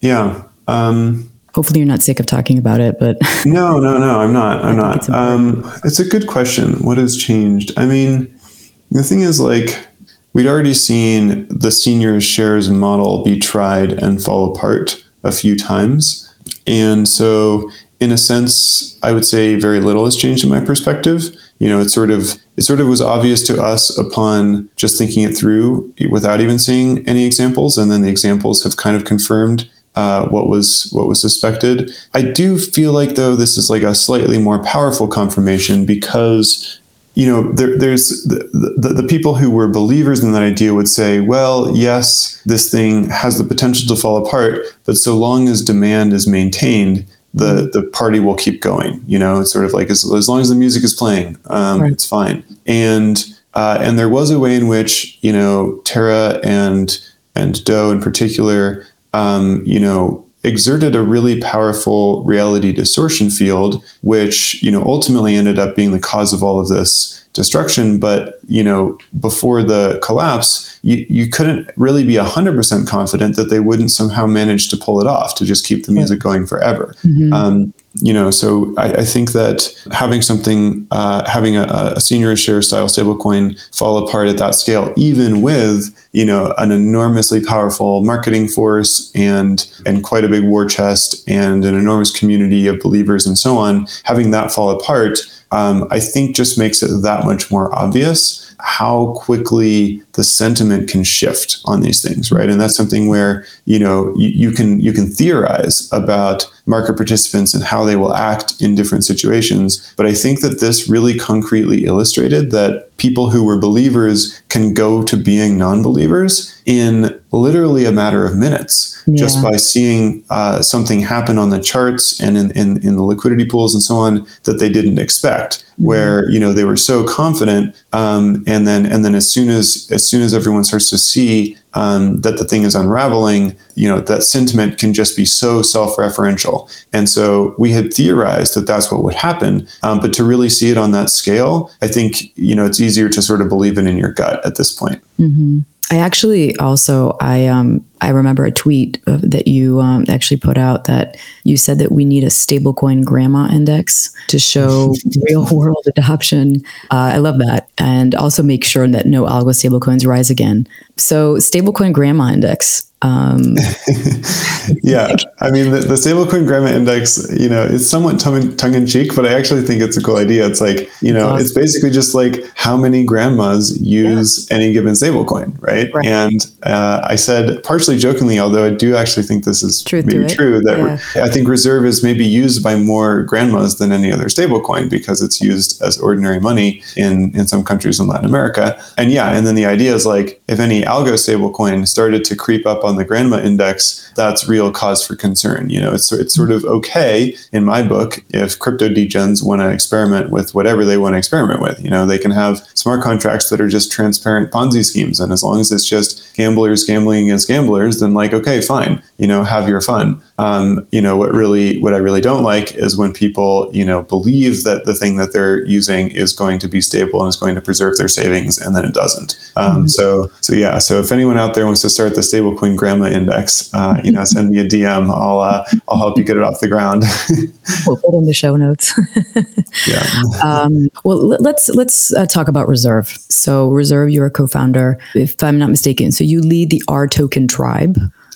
Yeah. Um, Hopefully, you're not sick of talking about it, but no, no, no, I'm not. I'm not. It's, um, it's a good question. What has changed? I mean, the thing is, like, we'd already seen the seigniorage shares model be tried and fall apart a few times. And so, in a sense, I would say very little has changed in my perspective. You know, it sort of it sort of was obvious to us upon just thinking it through without even seeing any examples, and then the examples have kind of confirmed uh, what was what was suspected. I do feel like though this is like a slightly more powerful confirmation because you know there, there's the, the, the people who were believers in that idea would say, well, yes, this thing has the potential to fall apart, but so long as demand is maintained, the the party will keep going. You know, it's sort of like as, as long as the music is playing, um, right. it's fine. And uh, and there was a way in which you know Terra and and Do in particular um, you know, exerted a really powerful reality distortion field, which, you know, ultimately ended up being the cause of all of this destruction. But, you know, before the collapse, you, you couldn't really be 100% confident that they wouldn't somehow manage to pull it off to just keep the music going forever. Mm-hmm. Um, you know, so I, I, think that having something, uh, having a, a seigniorage share style stablecoin fall apart at that scale, even with you know an enormously powerful marketing force and and quite a big war chest and an enormous community of believers and so on, having that fall apart, um, I think just makes it that much more obvious how quickly the sentiment can shift on these things, right? And that's something where you know you, you can you can theorize about market participants and how they will act in different situations. But I think that this really concretely illustrated that people who were believers can go to being non-believers in literally a matter of minutes yeah. just by seeing uh, something happen on the charts and in, in, in, the liquidity pools and so on that they didn't expect mm-hmm. where you know they were so confident um, and then and then as soon as as soon as everyone starts to see um, that the thing is unraveling, you know, that sentiment can just be so self-referential. And so we had theorized that that's what would happen, um, but to really see it on that scale, I think you know it's easier to sort of believe it in your gut at this point. Mm-hmm. I actually also I um I remember a tweet that you um, actually put out that you said that we need a stablecoin grandma index to show real world adoption. Uh, I love that, and also make sure that no algo stablecoins rise again. So stablecoin grandma index. Um, yeah, I mean the, the stablecoin grandma index, you know, it's somewhat tongue, tongue in cheek, but I actually think it's a cool idea. It's like, you know, awesome. it's basically just like how many grandmas use yeah. any given stablecoin, right? right? And uh, I said partially jokingly, although I do actually think this is Truth maybe true, that yeah. I think reserve is maybe used by more grandmas than any other stablecoin because it's used as ordinary money in in some countries in Latin America. And yeah, and then the idea is like if any algo stablecoin started to creep up on the grandma index, that's real cause for concern. You know, it's it's sort of okay in my book if crypto degens want to experiment with whatever they want to experiment with. You know, they can have smart contracts that are just transparent Ponzi schemes, and as long as it's just gamblers gambling against gamblers, then like okay, fine. You know, have your fun. Um, you know, what really what I really don't like is when people you know believe that the thing that they're using is going to be stable and is going to preserve their savings, and then it doesn't. Um, mm-hmm. So so yeah. So if anyone out there wants to start the stablecoin grandma index, uh, you know, send me a DM. I'll uh, I'll help you get it off the ground. we'll put in the show notes. yeah. Um, well, let's let's uh, talk about Reserve. So Reserve, you're a co-founder, if I'm not mistaken. So you lead the R Token tribe.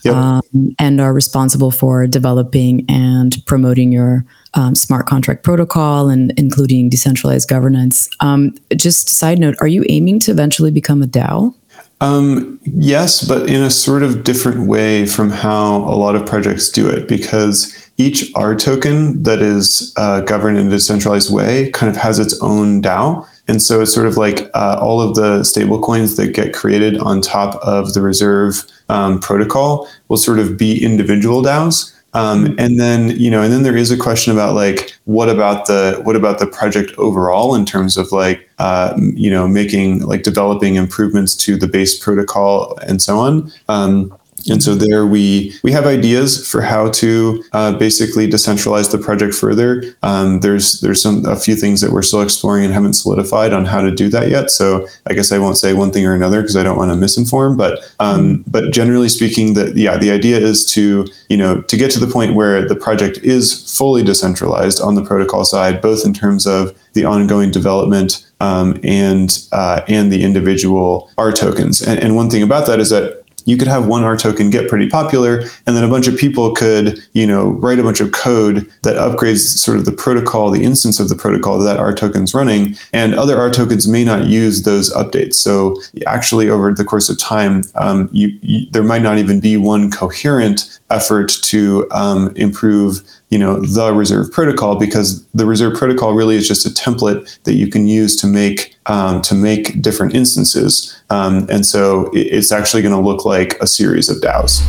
Yep. Um, and are responsible for developing and promoting your um, smart contract protocol and including decentralized governance. Um, just side note, are you aiming to eventually become a DAO? Um, yes, but in a sort of different way from how a lot of projects do it, because each R token that is uh, governed in a decentralized way kind of has its own DAO. And so it's sort of like uh, all of the stable coins that get created on top of the reserve um, protocol will sort of be individual DAOs. Um, and then you know, and then there is a question about like what about the what about the project overall in terms of like uh, you know making like developing improvements to the base protocol and so on. Um, and so there we we have ideas for how to uh, basically decentralize the project further. Um, there's there's some a few things that we're still exploring and haven't solidified on how to do that yet. So I guess I won't say one thing or another because I don't want to misinform. But um, but generally speaking, that yeah, the idea is to you know to get to the point where the project is fully decentralized on the protocol side, both in terms of the ongoing development um, and uh, and the individual R tokens. And, and one thing about that is that you could have one R token get pretty popular, and then a bunch of people could, you know, write a bunch of code that upgrades sort of the protocol, the instance of the protocol that, R token's running, and other R tokens may not use those updates. So actually, over the course of time, um, you, you, there might not even be one coherent effort to um, improve you know the reserve protocol because the reserve protocol really is just a template that you can use to make um, to make different instances um, and so it's actually going to look like a series of DAOs.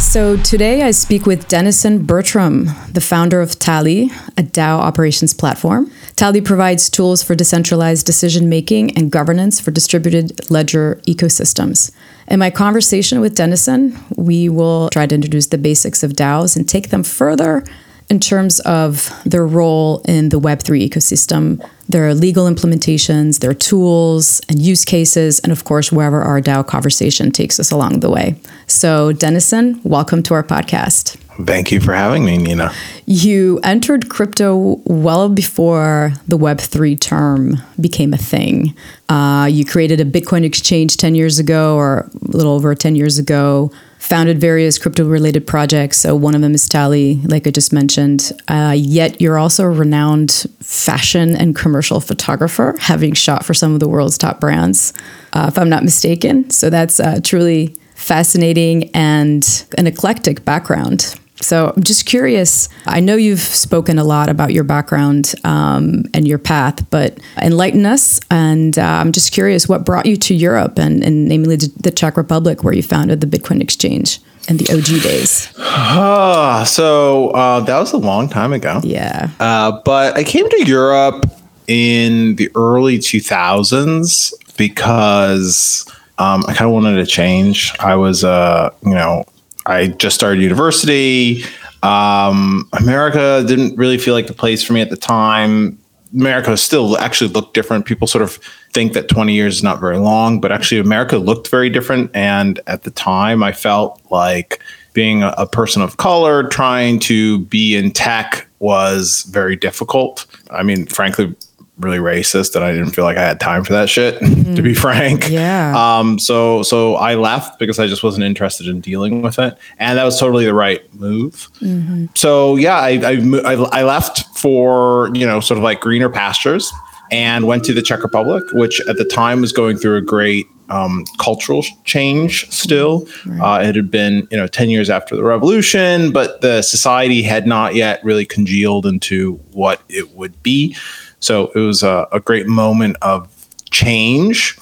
So today I speak with Dennison Bertram, the founder of Tally, a DAO operations platform. Tally provides tools for decentralized decision making and governance for distributed ledger ecosystems. In my conversation with Dennison, we will try to introduce the basics of DAOs and take them further in terms of their role in the Web3 ecosystem, their legal implementations, their tools and use cases, and of course, wherever our DAO conversation takes us along the way. So, Dennison, welcome to our podcast. Thank you for having me, Nina. You entered crypto well before the Web3 term became a thing. Uh, you created a Bitcoin exchange 10 years ago, or a little over 10 years ago founded various crypto related projects. So one of them is Tally, like I just mentioned. Uh, yet you're also a renowned fashion and commercial photographer, having shot for some of the world's top brands, uh, if I'm not mistaken. So that's uh, truly fascinating and an eclectic background. So I'm just curious. I know you've spoken a lot about your background um, and your path, but enlighten us. And uh, I'm just curious what brought you to Europe and, and namely the Czech Republic, where you founded the Bitcoin Exchange in the OG days. Uh, so uh, that was a long time ago. Yeah. Uh, but I came to Europe in the early 2000s because um, I kind of wanted to change. I was, uh, you know, I just started university. Um, America didn't really feel like the place for me at the time. America still actually looked different. People sort of think that 20 years is not very long, but actually, America looked very different. And at the time, I felt like being a, a person of color trying to be in tech was very difficult. I mean, frankly, really racist and I didn't feel like I had time for that shit mm-hmm. to be frank. Yeah. Um so so I left because I just wasn't interested in dealing with it and that was totally the right move. Mm-hmm. So yeah, I, I I left for, you know, sort of like greener pastures and went to the Czech Republic, which at the time was going through a great um, cultural change still. Right. Uh, it had been, you know, 10 years after the revolution, but the society had not yet really congealed into what it would be. So it was a, a great moment of change.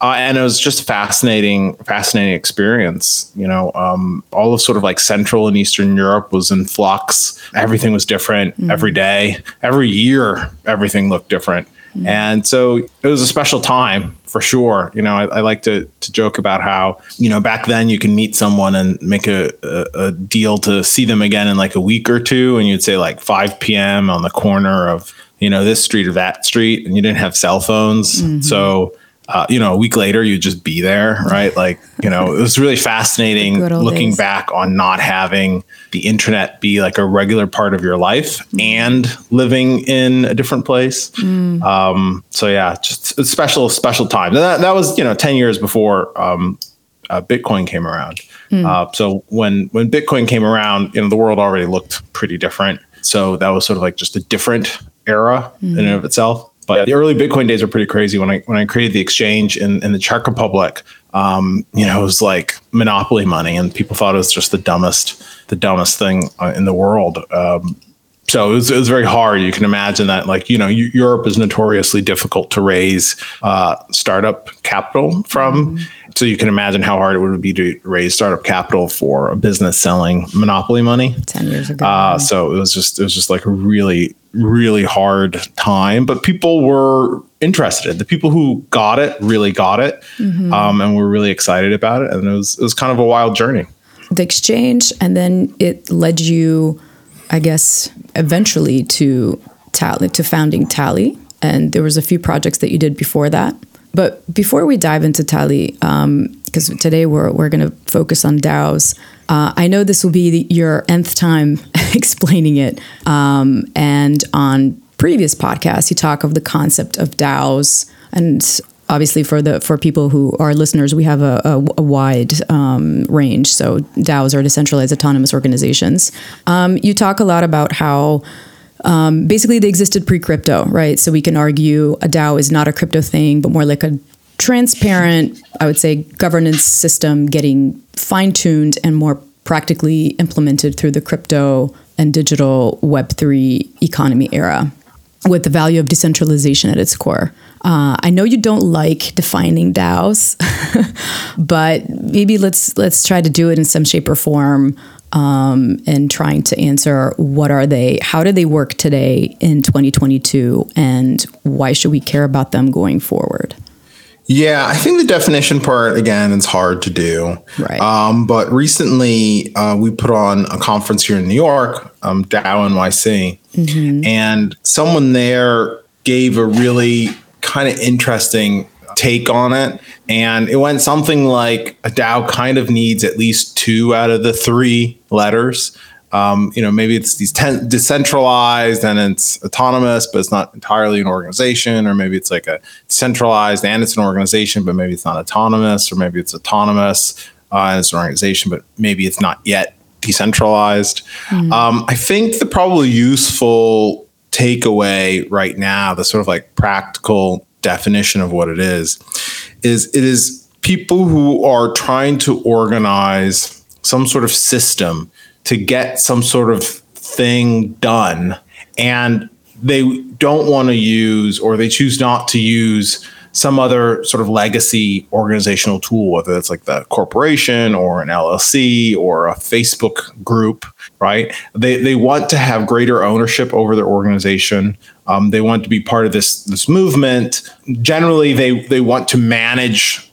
Uh, and it was just fascinating, fascinating experience. You know, um, all of sort of like Central and Eastern Europe was in flux. Everything was different mm-hmm. every day, every year. Everything looked different, mm-hmm. and so it was a special time for sure. You know, I, I, like to to joke about how you know back then you can meet someone and make a, a, a deal to see them again in like a week or two, and you'd say like 5 p.m. on the corner of you know, this street or that street, and you didn't have cell phones. Mm-hmm. So, uh, you know, a week later, you'd just be there, right? Like, you know, it was really fascinating looking days. back on not having the internet be like a regular part of your life mm. and living in a different place. Mm. Um, so, yeah, just a special, special time. That, that was, you know, 10 years before um, uh, Bitcoin came around. Mm. Uh, so when when Bitcoin came around, you know, the world already looked pretty different. So that was sort of like just a different era mm-hmm. in and of itself. But the early Bitcoin days were pretty crazy. When I when I created the exchange in, in the Czech Republic, um, you know, it was like monopoly money, and people thought it was just the dumbest the dumbest thing uh, in the world. Um, so it was, it was very hard. You can imagine that, like, you know, Europe is notoriously difficult to raise uh, startup capital from. Mm-hmm. So you can imagine how hard it would be to raise startup capital for a business selling monopoly money. Ten years ago. Uh, so it was just it was just like a really really hard time, but people were interested. The people who got it really got it, mm-hmm. um, and were really excited about it. And it was it was kind of a wild journey. The exchange, and then it led you, I guess, eventually to Tally to founding Tally. And there was a few projects that you did before that. But before we dive into Tally, because um, today we're we're going to focus on DAOs. Uh, I know this will be the, your nth time explaining it, um, and on previous podcasts you talk of the concept of DAOs, and obviously for the for people who are listeners, we have a, a, a wide um, range. So DAOs are decentralized autonomous organizations. Um, you talk a lot about how um, basically, they existed pre crypto, right? So we can argue a DAO is not a crypto thing, but more like a transparent, I would say, governance system getting fine tuned and more practically implemented through the crypto and digital Web3 economy era with the value of decentralization at its core. Uh, I know you don't like defining DAOs, but maybe let's let's try to do it in some shape or form um, and trying to answer what are they, how do they work today in 2022, and why should we care about them going forward? Yeah, I think the definition part again is hard to do. Right. Um, but recently, uh, we put on a conference here in New York, um, DAO NYC, mm-hmm. and someone there gave a really kind of interesting take on it. And it went something like a DAO kind of needs at least two out of the three letters. Um, you know, maybe it's these ten- decentralized and it's autonomous, but it's not entirely an organization, or maybe it's like a centralized and it's an organization, but maybe it's not autonomous, or maybe it's autonomous uh, and it's an organization, but maybe it's not yet decentralized. Mm. Um, I think the probably useful takeaway right now, the sort of like practical definition of what it is is it is people who are trying to organize some sort of system to get some sort of thing done and they don't want to use or they choose not to use some other sort of legacy organizational tool, whether it's like the corporation or an LLC or a Facebook group, right? They, they want to have greater ownership over their organization. Um, they want to be part of this this movement. Generally, they they want to manage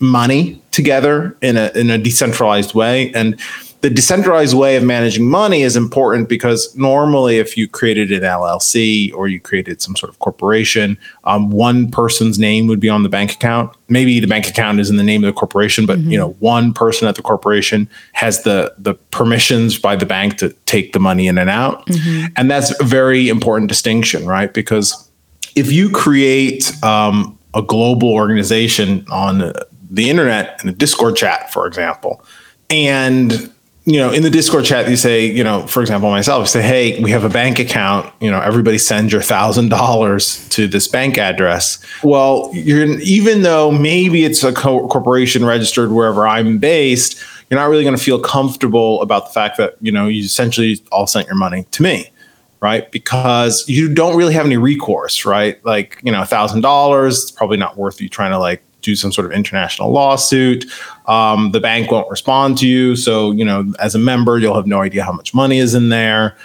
money together in a in a decentralized way and the decentralized way of managing money is important because normally if you created an llc or you created some sort of corporation um, one person's name would be on the bank account maybe the bank account is in the name of the corporation but mm-hmm. you know one person at the corporation has the the permissions by the bank to take the money in and out mm-hmm. and that's a very important distinction right because if you create um, a global organization on the internet in a discord chat for example and you know, in the Discord chat, you say, you know, for example, myself, say, hey, we have a bank account. You know, everybody send your thousand dollars to this bank address. Well, you're even though maybe it's a co- corporation registered wherever I'm based, you're not really going to feel comfortable about the fact that you know you essentially all sent your money to me right? Because you don't really have any recourse, right? Like, you know, a thousand dollars, it's probably not worth you trying to like do some sort of international lawsuit. Um, the bank won't respond to you. So, you know, as a member, you'll have no idea how much money is in there.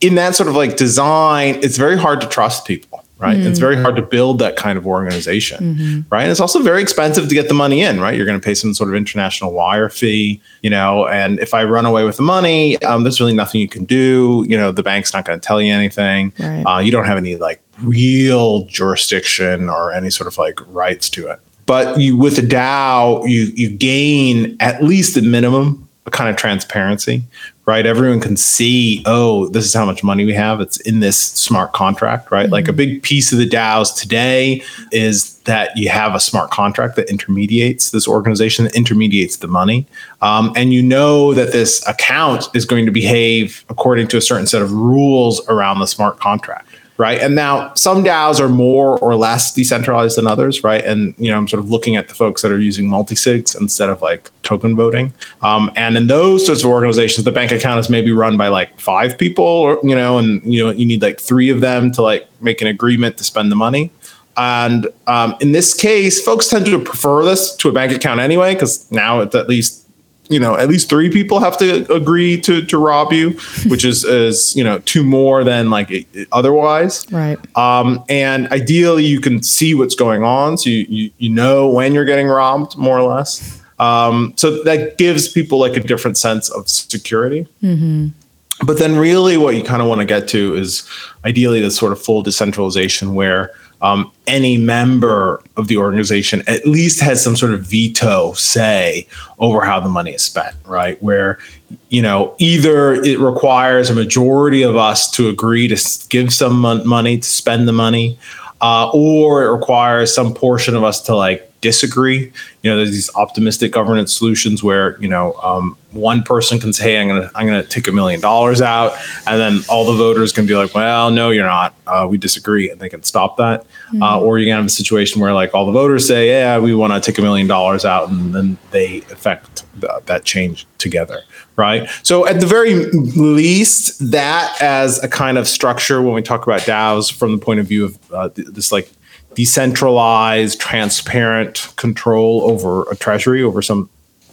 In that sort of like design, it's very hard to trust people, right? Mm-hmm. It's very hard to build that kind of organization, mm-hmm. right? And it's also very expensive to get the money in, right? You're going to pay some sort of international wire fee, you know, and if I run away with the money, um, there's really nothing you can do. You know, the bank's not going to tell you anything. Right. Uh, you don't have any like real jurisdiction or any sort of like rights to it. But you with a DAO, you you gain at least at minimum a kind of transparency, right? Everyone can see, oh, this is how much money we have. It's in this smart contract, right? Mm-hmm. Like a big piece of the DAOs today is that you have a smart contract that intermediates this organization, that intermediates the money. Um, and you know that this account is going to behave according to a certain set of rules around the smart contract right? And now some DAOs are more or less decentralized than others, right? And you know, I'm sort of looking at the folks that are using multi-sigs instead of like token voting. Um, and in those sorts of organizations, the bank account is maybe run by like five people, or you know, and you know, you need like three of them to like make an agreement to spend the money. And um, in this case, folks tend to prefer this to a bank account anyway, because now it's at least you know at least three people have to agree to to rob you which is is you know two more than like otherwise. Right. Um and ideally you can see what's going on so you you, you know when you're getting robbed more or less. Um so that gives people like a different sense of security. Mm-hmm. but then really what you kind of want to get to is ideally this sort of full decentralization where um, any member of the organization at least has some sort of veto say over how the money is spent, right? Where, you know, either it requires a majority of us to agree to give some money, to spend the money, uh, or it requires some portion of us to like disagree. You know, there's these optimistic governance solutions where you know um, one person can say, "Hey, I'm gonna I'm gonna take a million dollars out," and then all the voters can be like, "Well, no, you're not. Uh, we disagree," and they can stop that. Mm-hmm. Uh, or you can have a situation where like all the voters say, "Yeah, we want to take a million dollars out," and then they affect the, that change together, right? So at the very least, that as a kind of structure when we talk about DAOs from the point of view of uh, this like decentralized, transparent control over a treasury, over some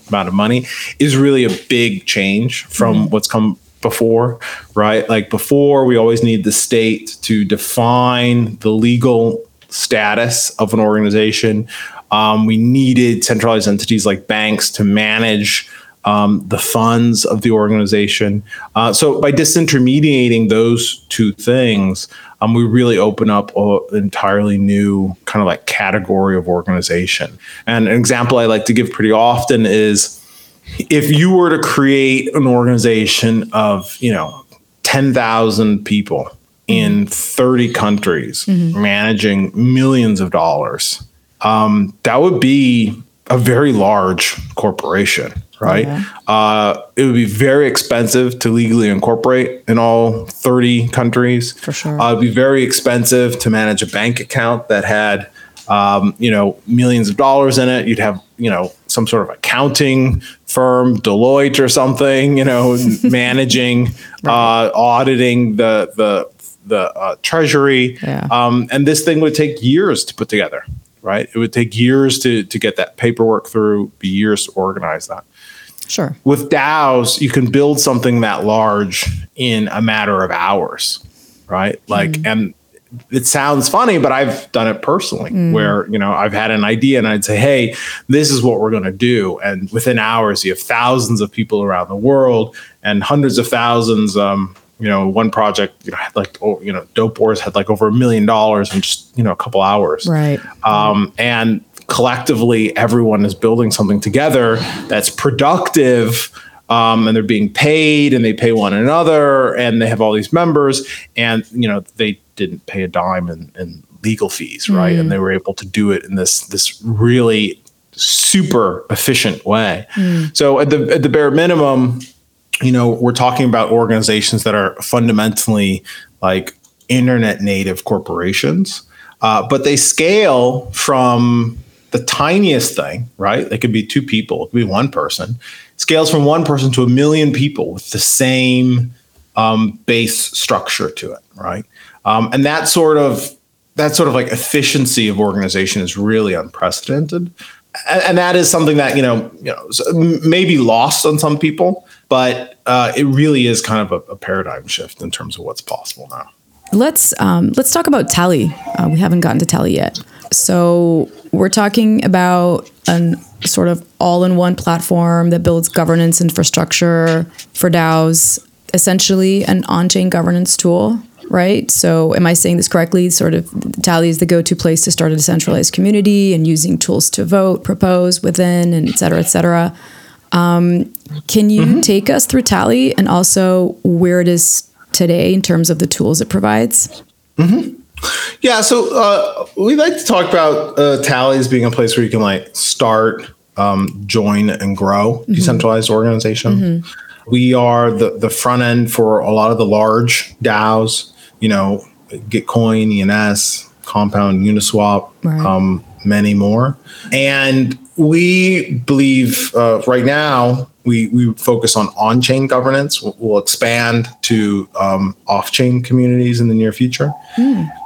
amount of money, is really a big change from mm-hmm. what's come before, right? Like before, we always need the state to define the legal status of an organization. Um, we needed centralized entities like banks to manage um, the funds of the organization. Uh, so by disintermediating those two things, um, we really open up an entirely new kind of like category of organization. And an example I like to give pretty often is if you were to create an organization of, you know, 10,000 people in 30 countries mm-hmm. managing millions of dollars, um, that would be a very large corporation right? Yeah. Uh, it would be very expensive to legally incorporate in all 30 countries. For sure. Uh, it'd be very expensive to manage a bank account that had, um, you know, millions of dollars in it. You'd have, you know, some sort of accounting firm, Deloitte or something, you know, managing, right. uh, auditing the, the, the uh, treasury. Yeah. Um, and this thing would take years to put together right? It would take years to to get that paperwork through, be years to organize that. Sure. With DAOs, you can build something that large in a matter of hours, right? Like, mm. and it sounds funny, but I've done it personally mm. where, you know, I've had an idea and I'd say, hey, this is what we're going to do. And within hours, you have thousands of people around the world and hundreds of thousands. Um, you know, one project, you know, had like, oh, you know, Dope Wars had like over a million dollars in just, you know, a couple hours. Right. Um, and collectively everyone is building something together that's productive um, and they're being paid and they pay one another and they have all these members and you know they didn't pay a dime in, in legal fees right mm. and they were able to do it in this this really super efficient way mm. so at the at the bare minimum you know we're talking about organizations that are fundamentally like internet native corporations uh, but they scale from the tiniest thing, right? It could be two people, it could be one person, scales from one person to a million people with the same um, base structure to it, right? Um, and that sort of that sort of like efficiency of organization is really unprecedented, and, and that is something that you know you know may be lost on some people, but uh, it really is kind of a, a paradigm shift in terms of what's possible now. Let's um, let's talk about Tally. Uh, we haven't gotten to Tally yet. So we're talking about a sort of all-in-one platform that builds governance infrastructure for DAOs, essentially an on-chain governance tool, right? So am I saying this correctly? Sort of Tally is the go-to place to start a decentralized community and using tools to vote, propose within, and et cetera, et cetera. Um, can you mm-hmm. take us through Tally and also where it is today in terms of the tools it provides? Mm-hmm. Yeah, so uh, we like to talk about uh, tallies being a place where you can like start, um, join, and grow mm-hmm. decentralized organization. Mm-hmm. We are the the front end for a lot of the large DAOs. You know, Gitcoin, ENS, Compound, Uniswap, Right. um, many more. And we believe uh, right now we we focus on on-chain governance. We'll, we'll expand to um, off-chain communities in the near future.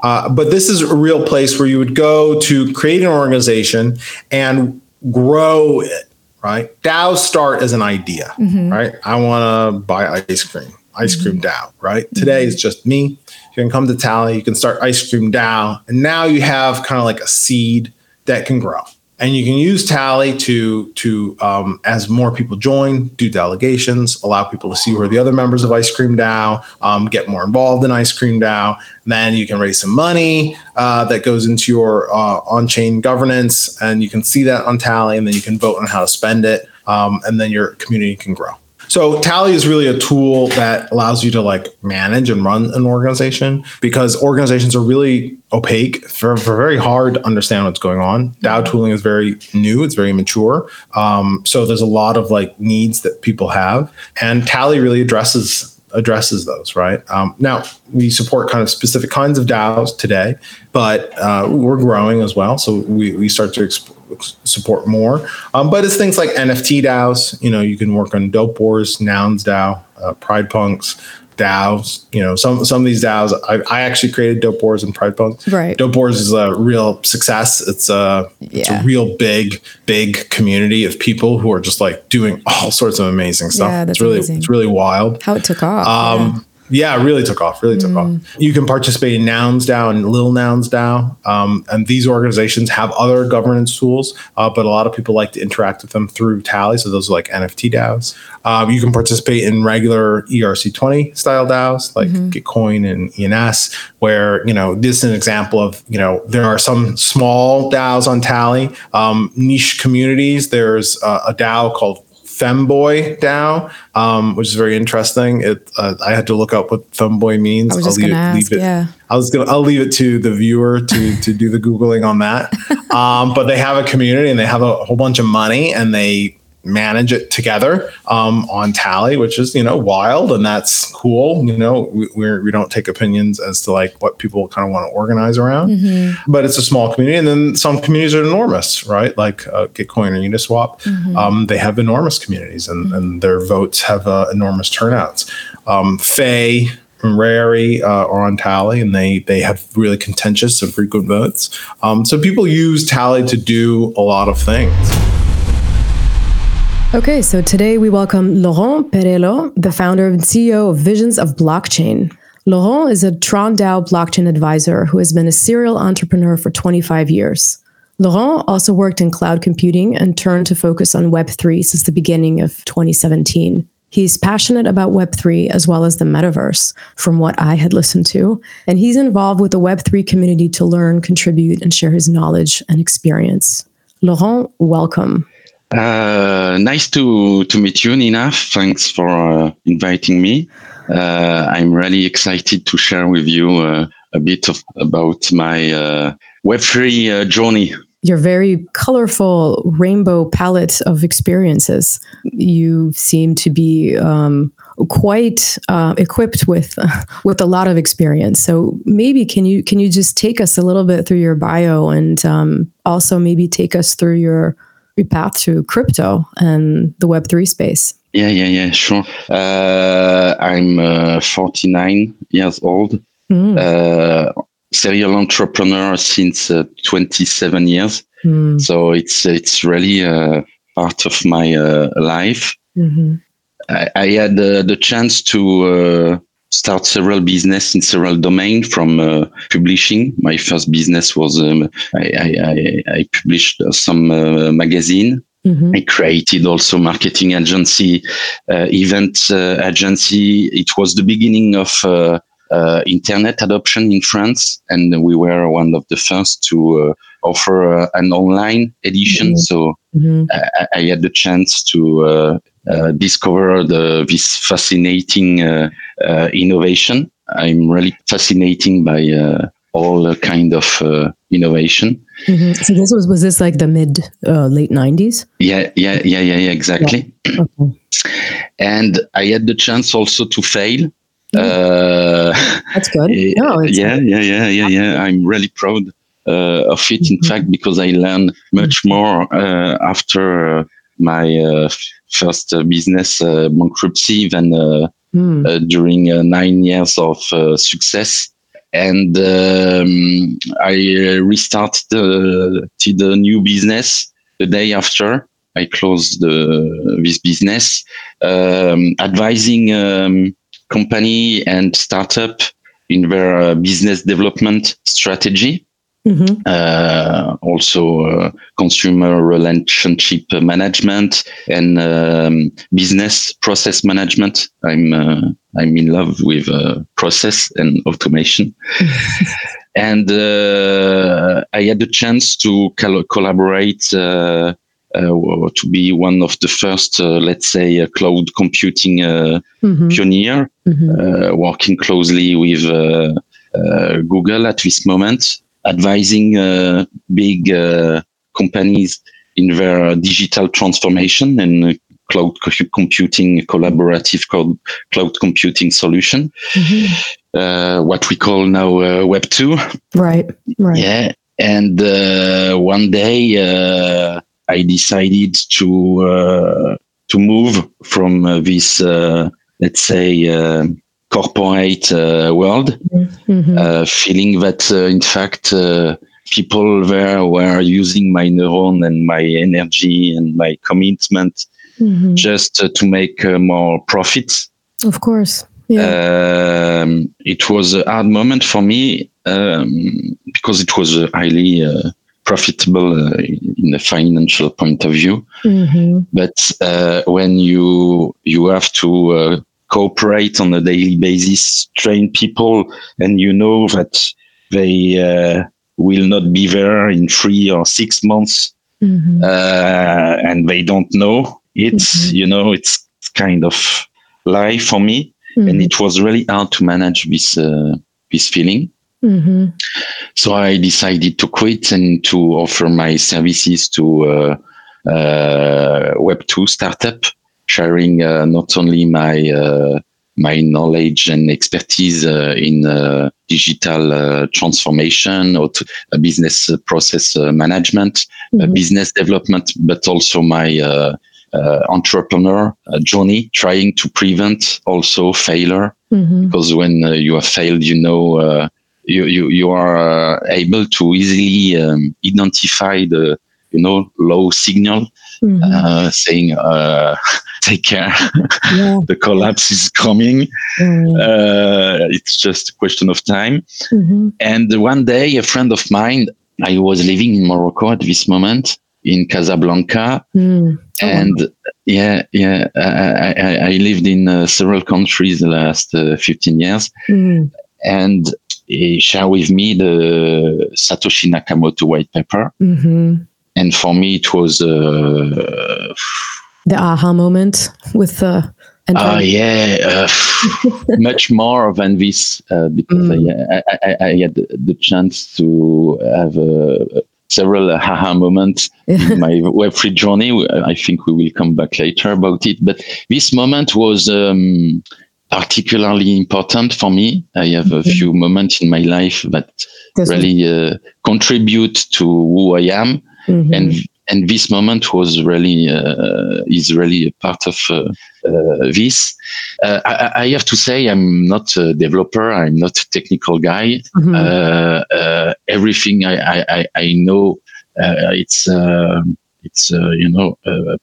Uh, but this is a real place where you would go to create an organization and grow it. Right? DAOs start as an idea. Right? I want to buy ice cream. Ice cream DAO. Right? Today is just me. You can come to Tally. You can start ice cream DAO, and now you have kind of like a seed that can grow. And you can use tally to to um, as more people join do delegations allow people to see where the other members of ice cream dao um, get more involved in ice cream dao then you can raise some money uh, that goes into your uh, on-chain governance and you can see that on tally and then you can vote on how to spend it um, and then your community can grow. So Tally is really a tool that allows you to like manage and run an organization because organizations are really opaque. For, for very hard to understand what's going on. DAO tooling is very new. It's very mature. Um, so there's a lot of like needs that people have, and Tally really addresses addresses those right um, now we support kind of specific kinds of daos today but uh, we're growing as well so we, we start to exp- support more um, but it's things like nft daos you know you can work on dope wars nouns dao uh, pride punks DAOs, you know, some some of these DAOs. I, I actually created Dope Wars and Pride Punks. Right. Dope Wars is a real success. It's a it's Yeah. a real big big community of people who are just like doing all sorts of amazing stuff. Yeah, that's it's really amazing. it's really wild. How it took off. Um, yeah. It really took off. Really took Mm. off. You can participate in Nouns DAO and Lil Nouns DAO, um, and these organizations have other governance tools, uh, but a lot of people like to interact with them through Tally. So those are like NFT DAOs. Um, you can participate in regular ERC20 style DAOs like Gitcoin and ENS, where you know this is an example of you know there are some small DAOs on Tally, um, niche communities. There's uh, a DAO called Femboy DAO, um, which is very interesting. It uh, I had to look up what Femboy means. I was just leave, gonna leave ask, it. yeah. I was gonna. I'll leave it to the viewer to to do the googling on that. Um, but they have a community and they have a whole bunch of money and they manage it together um, on Tally, which is you know wild and that's cool. You know, we we're, we don't take opinions as to like what people kind of want to organize around, but it's a small community. And then some communities are enormous, right? Like uh, Gitcoin or Uniswap, um, they have enormous communities and, and their votes have uh, enormous turnouts. Um, Fei and Rari uh, are on Tally, and they they have really contentious and frequent votes. Um, so people use Tally to do a lot of things. Okay, so today we welcome Laurent Perello, the founder and CEO of Visions of Blockchain. Laurent is a TRON DAO blockchain advisor who has been a serial entrepreneur for 25 years. Laurent also worked in cloud computing and turned to focus on Web3 since the beginning of 2017. He's passionate about Web3 as well as the metaverse, from what I had listened to, and he's involved with the Web3 community to learn, contribute, and share his knowledge and experience. Laurent, welcome. Uh, nice to to meet you, Nina. Thanks for uh, inviting me. Uh, I'm really excited to share with you uh, a bit of about my uh, Web3 uh, journey. your very colorful rainbow palette of experiences. You seem to be um, quite equipped with with a lot of experience. So maybe can you can you just take us a little bit through your bio and um, also maybe take us through your path to crypto and the Web three space. Yeah, yeah, yeah, sure. Uh, I'm uh, 49 years old. Mm. Uh, serial entrepreneur since uh, 27 years. Mm. So it's it's really uh, part of my uh, life. Mhm. I, I had uh, the chance to uh, start several business in several domain from uh, publishing. My first business was um, I, I, I, I published uh, some uh, magazine. Mhm. I created also marketing agency, uh, event uh, agency. It was the beginning of uh, internet adoption in France, and we were one of the first to uh, offer uh, an online edition. So Mhm. I, I had the chance to uh, uh, discover the, this fascinating uh, uh, innovation. I'm really fascinating by uh, all uh, kind of uh, innovation. Mhm. So this was was this like the mid uh, late nineties? Yeah, yeah, yeah, yeah, yeah exactly. Okay. And I had the chance also to fail. Uh, That's good. No, yeah, yeah, yeah, yeah, yeah. I'm really proud uh, of it. In Mhm. fact, because I learned much more uh, after uh, my uh, first uh, business uh, bankruptcy than uh, Mm. uh, during uh, nine years of uh, success. And um, I restarted the new business the day after I closed the, this business, um, advising um, company and startup in their uh, business development strategy Mhm. uh, also uh, consumer relationship management and um, business process management. I'm uh, I'm in love with uh, process and automation, and uh, I had the chance to col- collaborate. Uh, to be one of the first, uh, let's say, uh, cloud computing uh, Mhm. pioneer, Mhm. uh, working closely with uh, uh, Google at this moment, advising uh, big uh, companies in their digital transformation and uh, cloud co- computing, collaborative cloud, cloud computing solution, Mhm. uh, what we call now uh, Web 2. Right. Right. Yeah. And uh, one day uh, I decided to uh, to move from uh, this, uh, let's say, uh, corporate uh, world, Mhm. uh, feeling that uh, in fact uh, people there were using my neuron and my energy and my commitment Mhm. just uh, to make uh, more profits Of course. Yeah. um, it was a hard moment for me um, because it was uh, highly uh, profitable uh, in a financial point of view. Mhm. But uh, when you you have to uh, cooperate on a daily basis, train people, and you know that they uh, will not be there in three or six months, Mhm. uh, and they don't know it. Mhm. You know, it's kind of life for me and Mhm. it was really hard to manage this uh, this feeling. Mhm. So I decided to quit and to offer my services to uh, uh, Web two startup, sharing uh, not only my uh, my knowledge and expertise uh, in uh, digital uh, transformation or to, uh, business process uh, management, uh, Mhm. business development, but also my uh, uh, entrepreneur uh, journey, trying to prevent also failure Mhm. because when you have failed, you know, uh, you, you, you are uh, able to easily um, identify the, you know, low signal Mhm. uh, saying, uh, take care, Yeah. the collapse is coming. Mhm. Uh, it's just a question of time. Mhm. And one day, a friend of mine, I was living in Morocco at this moment in Casablanca, Mm. Oh, and yeah, yeah, I, I, I lived in uh, several countries the last uh, 15 years Mm. and he shared with me the Satoshi Nakamoto white paper. Mhm. And for me, it was, uh, The aha moment with the. ah, yeah, uh, much more than this uh, because Mm. I, I, I, I had the chance to have uh, several aha moments in my Web3 journey. I think we will come back later about it. But this moment was um, particularly important for me. I have a Mhm. few moments in my life that really uh, contribute to who I am, Mhm. and and this moment was really uh, is really a part of uh, uh, this. Uh, I, I have to say I'm not a developer. I'm not a technical guy. Mhm. Uh, uh, everything I I, I, know uh, it's uh, it's uh, you know a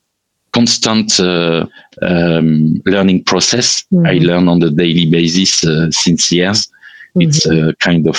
constant uh, um, learning process. I Mhm. learn on a daily basis uh, since years. It's a kind of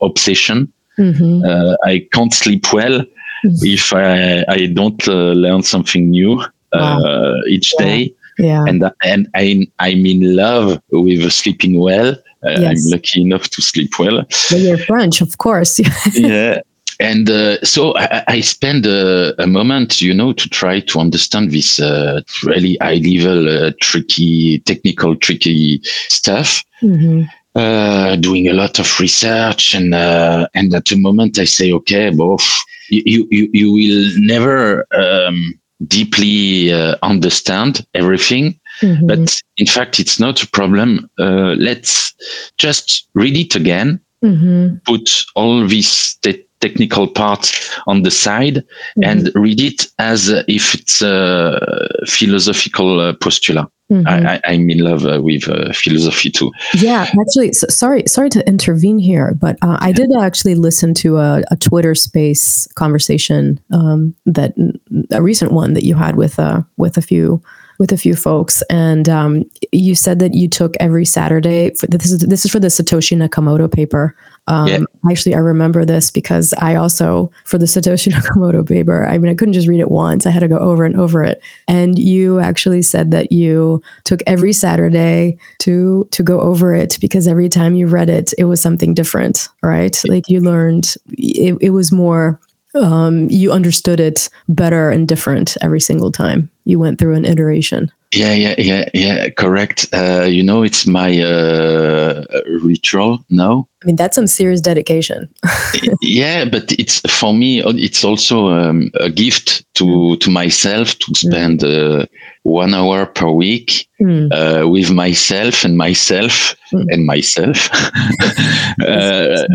obsession. Mhm. Uh, I can't sleep well Mhm. if I, I don't uh, learn something new uh, each Yeah. day. Yeah. And and I I'm in love with sleeping well. Uh, Yes. I'm lucky enough to sleep well. But you're French, of course. yeah. And uh, so I, I spend a, a moment, you know, to try to understand this uh, really high level, uh, tricky, technical, tricky stuff. Mhm. Uh, doing a lot of research, and uh, and at the moment I say, okay, both you you you will never um, deeply uh, understand everything, Mm-hmm. But in fact, it's not a problem. Uh, let's just read it again, mm-hmm. put all these technical part on the side, mm-hmm. and read it as if it's a philosophical uh, postulate. Mm-hmm. I, am in love uh, with uh, philosophy too. Yeah, actually, so, sorry, sorry to intervene here, but uh, I did actually listen to a, a Twitter Space conversation um, that a recent one that you had with uh, with a few with a few folks, and um, you said that you took every Saturday. For, this is this is for the Satoshi Nakamoto paper. Um, yeah. Actually, I remember this because I also for the Satoshi Nakamoto paper. I mean, I couldn't just read it once; I had to go over and over it. And you actually said that you took every Saturday to to go over it because every time you read it, it was something different, right? Like you learned it, it was more um, you understood it better and different every single time you went through an iteration. Yeah, yeah, yeah, yeah. Correct. Uh, you know, it's my uh, ritual now. I mean, that's some serious dedication. yeah, but it's for me. It's also um, a gift to to myself to spend uh, one hour per week mm. uh, with myself and myself mm. and myself, uh,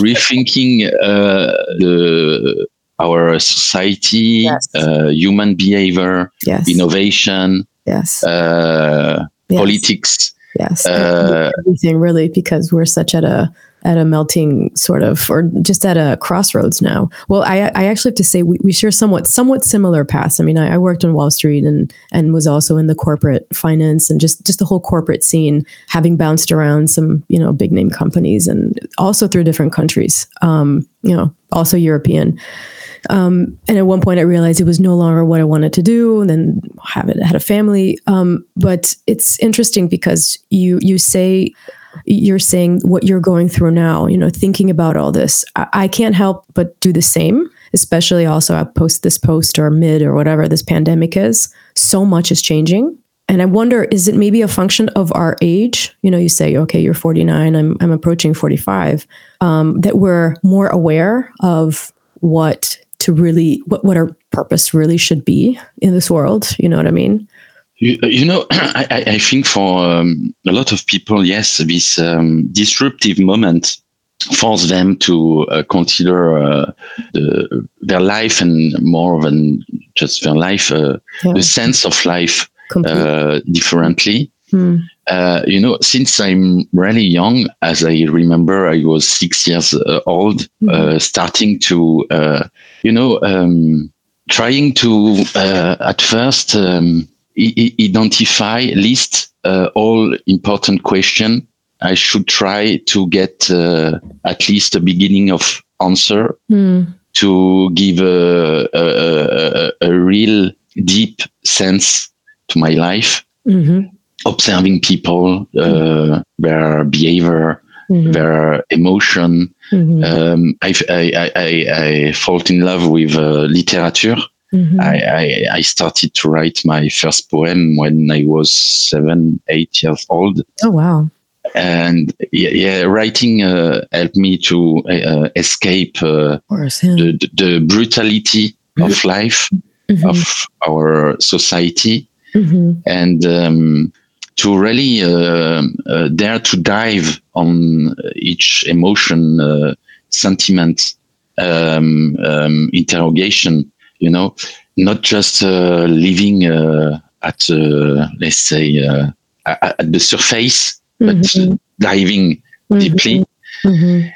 rethinking uh, the our society, yes. uh, human behavior, yes. innovation, yes, uh, yes. politics. Yes, uh, everything really, because we're such at a at a melting sort of, or just at a crossroads now. Well, I, I actually have to say we, we share somewhat somewhat similar paths. I mean, I, I worked on Wall Street and and was also in the corporate finance and just just the whole corporate scene, having bounced around some you know big name companies and also through different countries. Um, you know, also European. Um, and at one point, I realized it was no longer what I wanted to do. And then have it had a family. Um, but it's interesting because you you say you're saying what you're going through now. You know, thinking about all this. I, I can't help but do the same. Especially also I post this post or mid or whatever this pandemic is. So much is changing. And I wonder, is it maybe a function of our age? You know, you say, okay, you're 49, I'm, I'm approaching 45, um, that we're more aware of what to really what, what our purpose really should be in this world you know what i mean you, you know I, I think for um, a lot of people yes this um, disruptive moment force them to uh, consider uh, the, their life and more than just their life uh, yeah. the sense of life uh, differently hmm. Uh, you know, since I'm really young, as I remember, I was six years uh, old, mm-hmm. uh, starting to, uh, you know, um, trying to uh, at first um, I- identify, list all important question. I should try to get at least a beginning of answer mm. to give a, a, a, a, real deep sense to my life. Mm-hmm observing people, uh, their behavior, mm-hmm. their emotion. Mm-hmm. Um, I, I, I, I, fall in love with uh, literature. Mm-hmm. I, I, I, started to write my first poem when I was seven, eight years old. Oh, wow. And yeah, yeah writing uh, helped me to uh, escape uh, course, yeah. the, the, brutality of mm-hmm. life, mm-hmm. of our society. Mm-hmm. And um, to really uh, uh, dare to dive on each emotion, uh, sentiment, um, um, interrogation. You know, not just living at let's say at the surface, mm-hmm. but diving mm-hmm. deeply. Mm-hmm.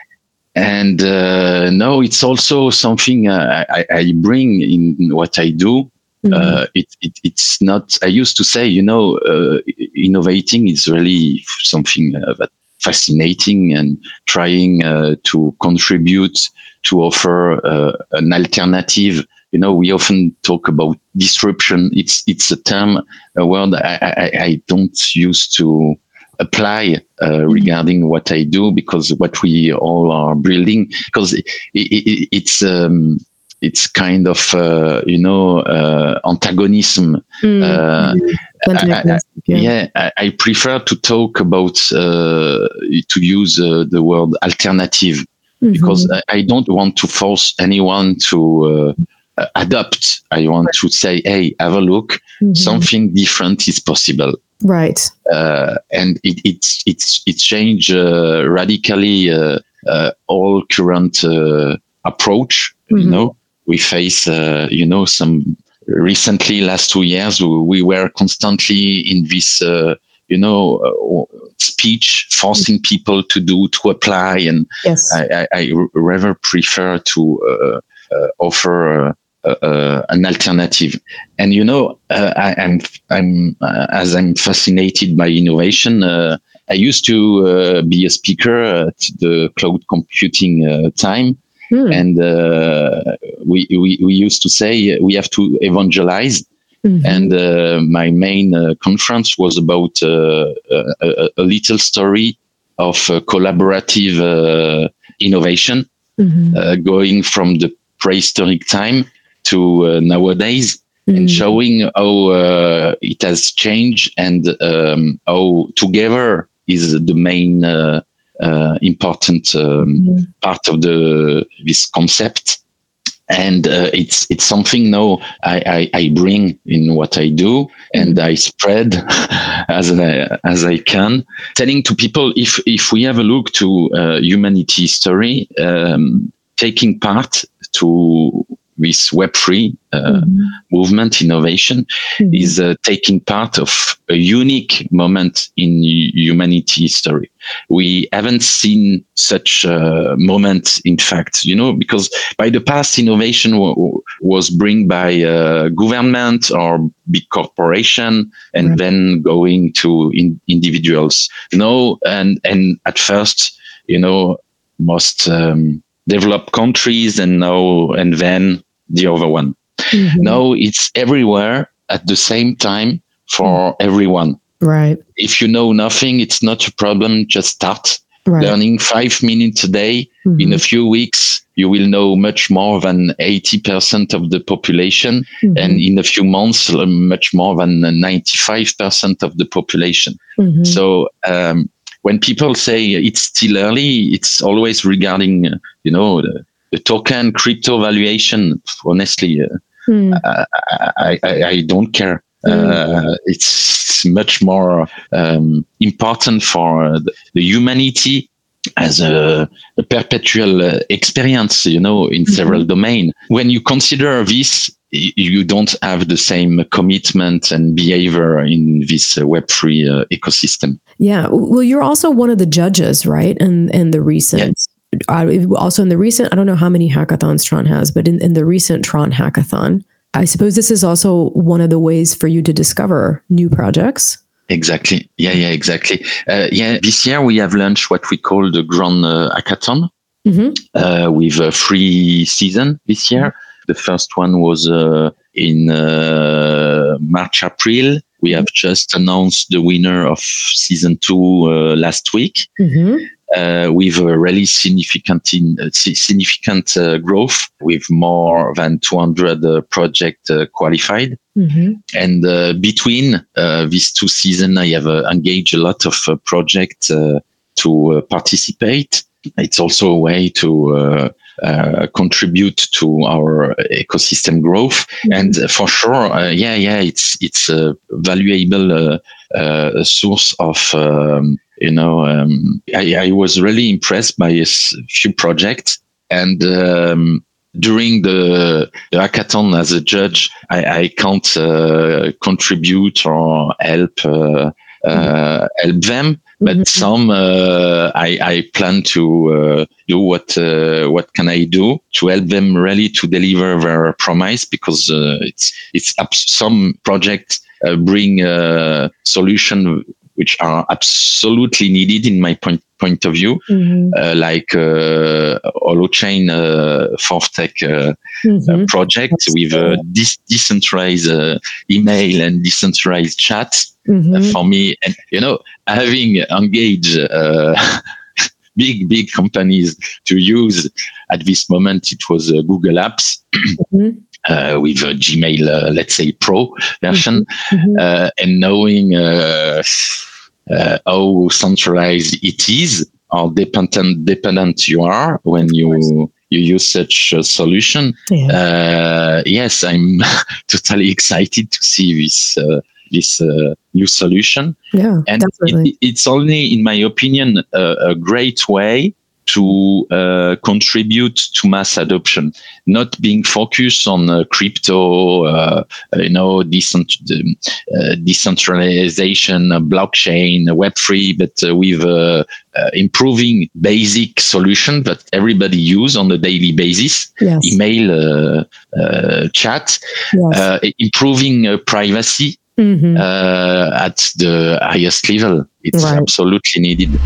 And uh, no, it's also something uh, I, I, bring in what I do. Mm-hmm. Uh, it, it, it's not. I used to say, you know, uh, innovating is really something uh, that fascinating and trying uh, to contribute to offer uh, an alternative. You know, we often talk about disruption. It's it's a term, a word I, I, I don't use to apply uh, mm-hmm. regarding what I do because what we all are building because it, it, it's um, it's kind of uh, you know uh, antagonism. Mm. Uh, I, I, yeah, I, I, prefer to talk about uh, to use uh, the word alternative mm-hmm. because I, don't want to force anyone to uh, adapt. I want to say, hey, have a look. Mm-hmm. Something different is possible. Right. Uh, and it it's it's it changed uh, radically uh, uh, all current uh, approach. You Mhm. know, we face uh, you know some recently last two years we were constantly in this uh, you know uh, speech forcing people to do to apply and Yes. I, I, I rather prefer to uh, uh, offer uh, uh, uh, an alternative. And you know, uh, I, I'm I'm uh, as I'm fascinated by innovation. Uh, I used to uh, be a speaker at the cloud computing uh, time, Hmm. and uh, we, we we used to say we have to evangelize. Mhm. And uh, my main uh, conference was about uh, a, a, little story of uh, collaborative uh, innovation, Mhm. uh, going from the prehistoric time to uh, nowadays, and Mhm. showing how uh, it has changed and um, how together is the main uh, uh, important um, Mhm. part of the this concept and uh, it's it's something now I, I, I bring in what I do and I spread as I, as I can, telling to people if if we have a look to uh, humanity history, um, taking part to this Web three uh, Mhm. movement innovation Mhm. is uh, taking part of a unique moment in hu- humanity history. We haven't seen such a moment, in fact, you know, because by the past, innovation w- was bring by uh, government or big corporation, and Right. then going to in- individuals. No, and and at first, you know, most um, developed countries, and now and then the other one. Mhm. No, it's everywhere at the same time for everyone. Right. If you know nothing, it's not a problem. Just start Right. learning five minutes a day. Mhm. In a few weeks, you will know much more than 80% of the population. Mhm. And in a few months, uh, much more than 95% of the population. Mhm. So, um, when people say it's still early, it's always regarding, uh, you know, the, the token crypto valuation. Honestly, uh, Mhm. I, I, I don't care. Uh, it's much more um, important for the, the humanity as a, a perpetual uh, experience, you know, in several domains. When you consider this, you don't have the same commitment and behavior in this uh, Web3 uh, ecosystem. Yeah. Well, you're also one of the judges, right? And and the recent, uh, also in the recent, I don't know how many hackathons Tron has, but in, in the recent Tron hackathon, I suppose this is also one of the ways for you to discover new projects. Exactly. Yeah, yeah, exactly. Uh, yeah, this year we have launched what we call the Grand uh, Hackathon. Mhm. uh, with a free season this year. The first one was uh, in uh, March, April. We have just announced the winner of season two uh, last week. Mm-hmm. Uh, with a really significant in, uh, significant uh, growth, with more than 200 uh, project uh, qualified. Mm-hmm. And uh, between uh, these two seasons, I have uh, engaged a lot of uh, projects uh, to uh, participate. It's also a way to uh, contribute to our ecosystem growth. And uh, for sure, uh, yeah, yeah, it's it's a valuable uh, uh, source of. Um, you know, um, I, I was really impressed by a few projects, and um, during the, the hackathon as a judge, I, I can't uh, contribute or help uh, uh, help them. But Mhm. some uh, I, I plan to uh, do what uh, what can I do to help them really to deliver their promise because uh, it's it's abs- some projects uh, bring a solution which are absolutely needed in my point point of view, Mm-hmm. uh, like uh, Holochain uh, Fortech uh, Mm-hmm. project with uh, dis- decentralized uh, email and decentralized chat Mm-hmm. uh, for me. And you know, having engaged uh, big big companies to use at this moment, it was uh, Google Apps. Mhm. Uh, with a Gmail, uh, let's say Pro version, Mhm. uh, and knowing uh, how centralized it is, how dependent dependent you are when you you use such a solution. Yeah. Uh, yes, I'm totally excited to see this uh, this uh, new solution. Yeah, and it, it's only, in my opinion, a, a great way to uh, contribute to mass adoption, not being focused on uh, crypto, uh, you know, decent, uh, decentralization, blockchain, Web three, but uh, with uh, improving basic solution that everybody use on a daily basis, yes. email, chat, yes. improving privacy. Mm-hmm. at the highest level, it's right. absolutely needed.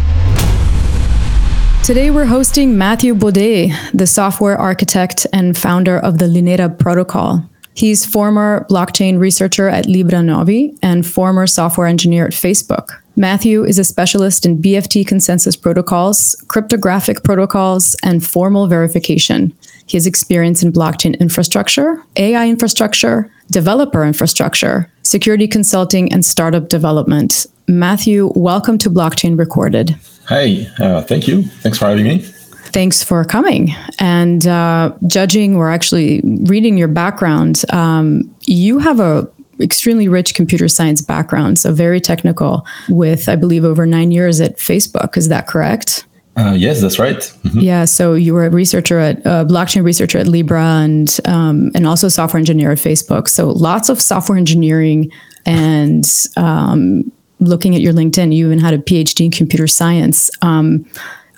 Today, we're hosting Matthew Baudet, the software architect and founder of the Linera protocol. He's former blockchain researcher at Libra Novi and former software engineer at Facebook. Matthew is a specialist in BFT consensus protocols, cryptographic protocols, and formal verification. Has experience in blockchain infrastructure, AI infrastructure, developer infrastructure, security consulting, and startup development. Matthew, welcome to Blockchain Recorded. Hi, uh, thank you. Thanks for having me. Thanks for coming. And uh, judging or actually reading your background, um, you have a extremely rich computer science background, so very technical, with I believe over nine years at Facebook. Is that correct? Uh, yes, that's right. Mm-hmm. Yeah, so you were a researcher at uh, blockchain researcher at Libra and um, and also software engineer at Facebook. So lots of software engineering and um, looking at your LinkedIn, you even had a PhD in computer science. Um,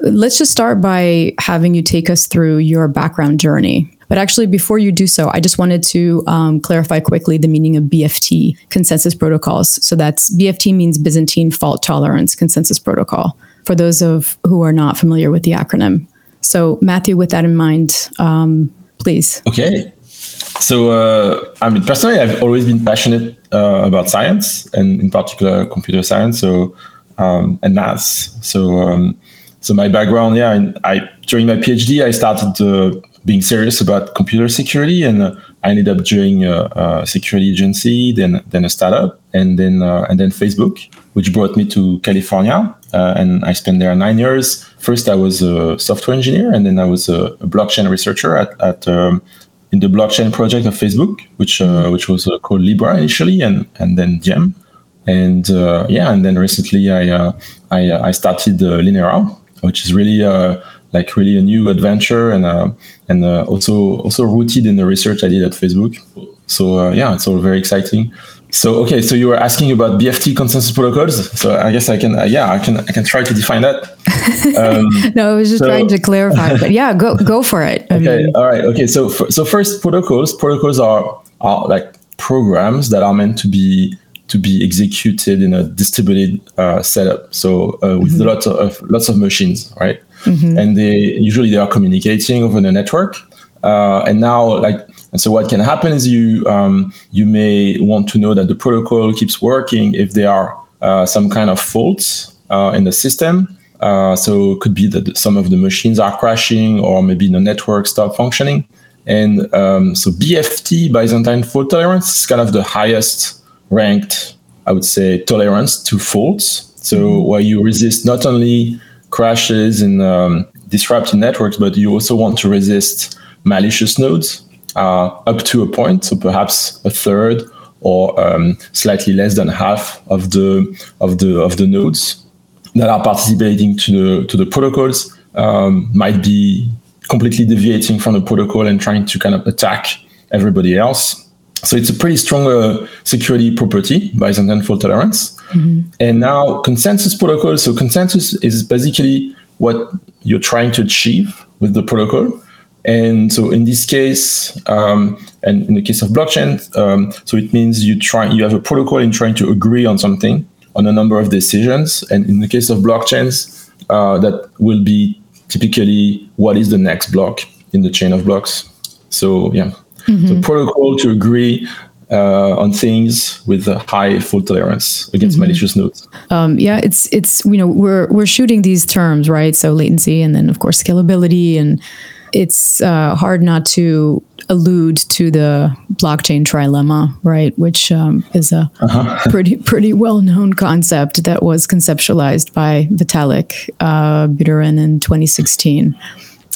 let's just start by having you take us through your background journey. But actually, before you do so, I just wanted to um, clarify quickly the meaning of BFT consensus protocols. So that's BFT means Byzantine fault tolerance consensus protocol. For those of who are not familiar with the acronym, so Matthew, with that in mind, um, please. Okay. So uh, I mean, personally, I've always been passionate uh, about science and in particular computer science. So um, and math. So um, so my background, yeah, and I during my PhD, I started uh, being serious about computer security, and uh, I ended up joining a, a, security agency, then then a startup, and then uh, and then Facebook, which brought me to California, uh, and I spent there nine years. First, I was a software engineer, and then I was a, a blockchain researcher at at um, in the blockchain project of Facebook, which uh, which was uh, called Libra initially, and and then Diem, and uh, yeah, and then recently I uh, I, uh, I started uh, Linera, which is really like really a new adventure, and and also also rooted in the research I did at Facebook. So yeah, it's all very exciting. So okay, so you were asking about BFT consensus protocols. So I guess I can, uh, yeah, I can, I can try to define that. Um, no, I was just so, trying to clarify, but yeah, go go for it. I okay, mean. all right, okay. So so first, protocols. Protocols are are like programs that are meant to be to be executed in a distributed uh, setup. So uh, with mm-hmm. lots of lots of machines, right? Mm-hmm. And they usually they are communicating over the network. Uh, and now, like and so what can happen is you um, you may want to know that the protocol keeps working if there are uh, some kind of faults uh, in the system. Uh, so it could be that some of the machines are crashing or maybe the network stop functioning. And um, so BFT, Byzantine fault tolerance, is kind of the highest ranked, I would say, tolerance to faults. So mm-hmm. where you resist not only crashes and um, disrupted networks, but you also want to resist malicious nodes up to a point, so perhaps a third or um, slightly less than half of the of the of the nodes that are participating to the to the protocols um, might be completely deviating from the protocol and trying to kind of attack everybody else. So it's a pretty strong uh, security property, Byzantine fault tolerance. Mm-hmm. And now consensus protocol. So consensus is basically what you're trying to achieve with the protocol. And so in this case, um, and in the case of blockchain, um, so it means you try you have a protocol in trying to agree on something on a number of decisions. And in the case of blockchains, uh, that will be typically what is the next block in the chain of blocks. So yeah, mm-hmm. so protocol to agree uh, on things with a high fault tolerance against mm-hmm. malicious nodes. Um, yeah, it's it's you know we're we're shooting these terms right. So latency and then of course scalability and it's uh, hard not to allude to the blockchain trilemma, right? Which um, is a uh-huh. pretty pretty well known concept that was conceptualized by Vitalik uh, Buterin in 2016.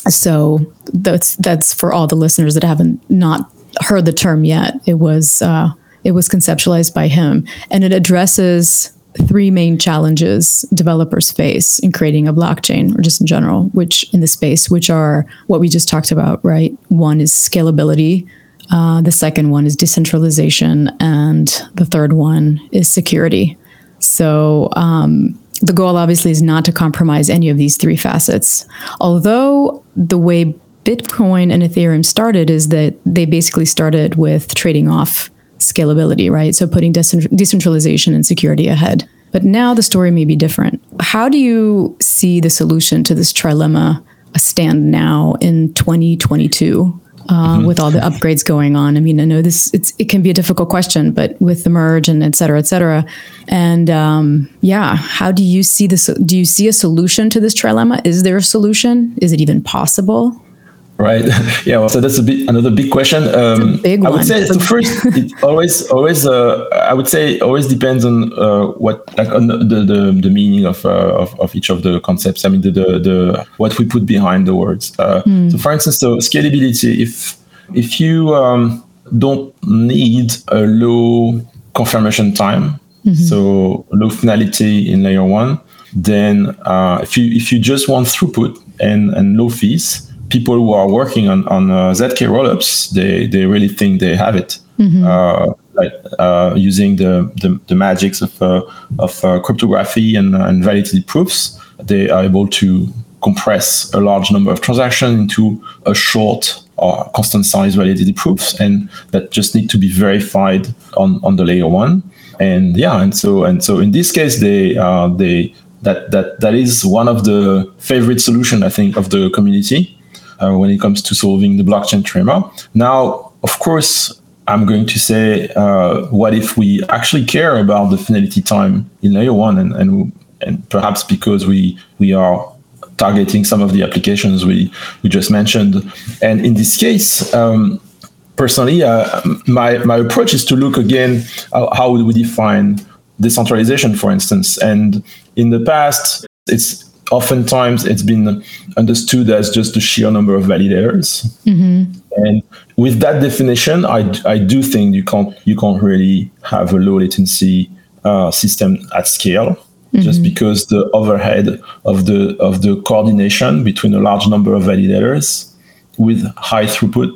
So that's that's for all the listeners that haven't not heard the term yet. It was uh, It was conceptualized by him, and it addresses three main challenges developers face in creating a blockchain or just in general, which in the space, which are what we just talked about, right? One is scalability. Uh, the second one is decentralization, and the third one is security. So um, the goal obviously is not to compromise any of these three facets. Although the way Bitcoin and Ethereum started is that they basically started with trading off scalability, right? So putting decentralization and security ahead. But now the story may be different. How do you see the solution to this trilemma stand now in 2022? Uh, mm-hmm. with all the upgrades going on. I mean, I know this it's it can be a difficult question, but with the merge and et cetera, et cetera, and um, yeah, how do you see this? Do you see a solution to this trilemma? Is there a solution? Is it even possible? Right? Yeah well, so that's a bit another big question. Um, big i would say so first it always always uh, i would say always depends on uh, what like on the, the, the meaning of, uh, of, of each of the concepts. I mean the the, the what we put behind the words. Mm. so for instance so scalability if if you um, don't need a low confirmation time mm-hmm. so low finality in layer one then uh, if you if you just want throughput and and low fees people who are working on, on uh, ZK rollups, they, they really think they have it. Mm-hmm. Uh, like, uh, using the, the, the, magics of, uh, of uh, cryptography and, uh, and validity proofs, they are able to compress a large number of transactions into a short or constant size validity proofs, and that just need to be verified on, on the layer one. And yeah, and so and so in this case, they they that that that is one of the favorite solution I think of the community when it comes to solving the blockchain trilemma. Now, of course, I'm going to say, uh, what if we actually care about the finality time in layer one, and, and and perhaps because we we are targeting some of the applications we we just mentioned, and in this case. Um, personally, uh, my, my approach is to look again uh, how we define decentralization, for instance. And in the past, it's oftentimes it's been understood as just the sheer number of validators. Mm-hmm. And with that definition, I, I do think you can't you can't really have a low latency uh, system at scale. Mm-hmm. Just because the overhead of the of the coordination between a large number of validators with high throughput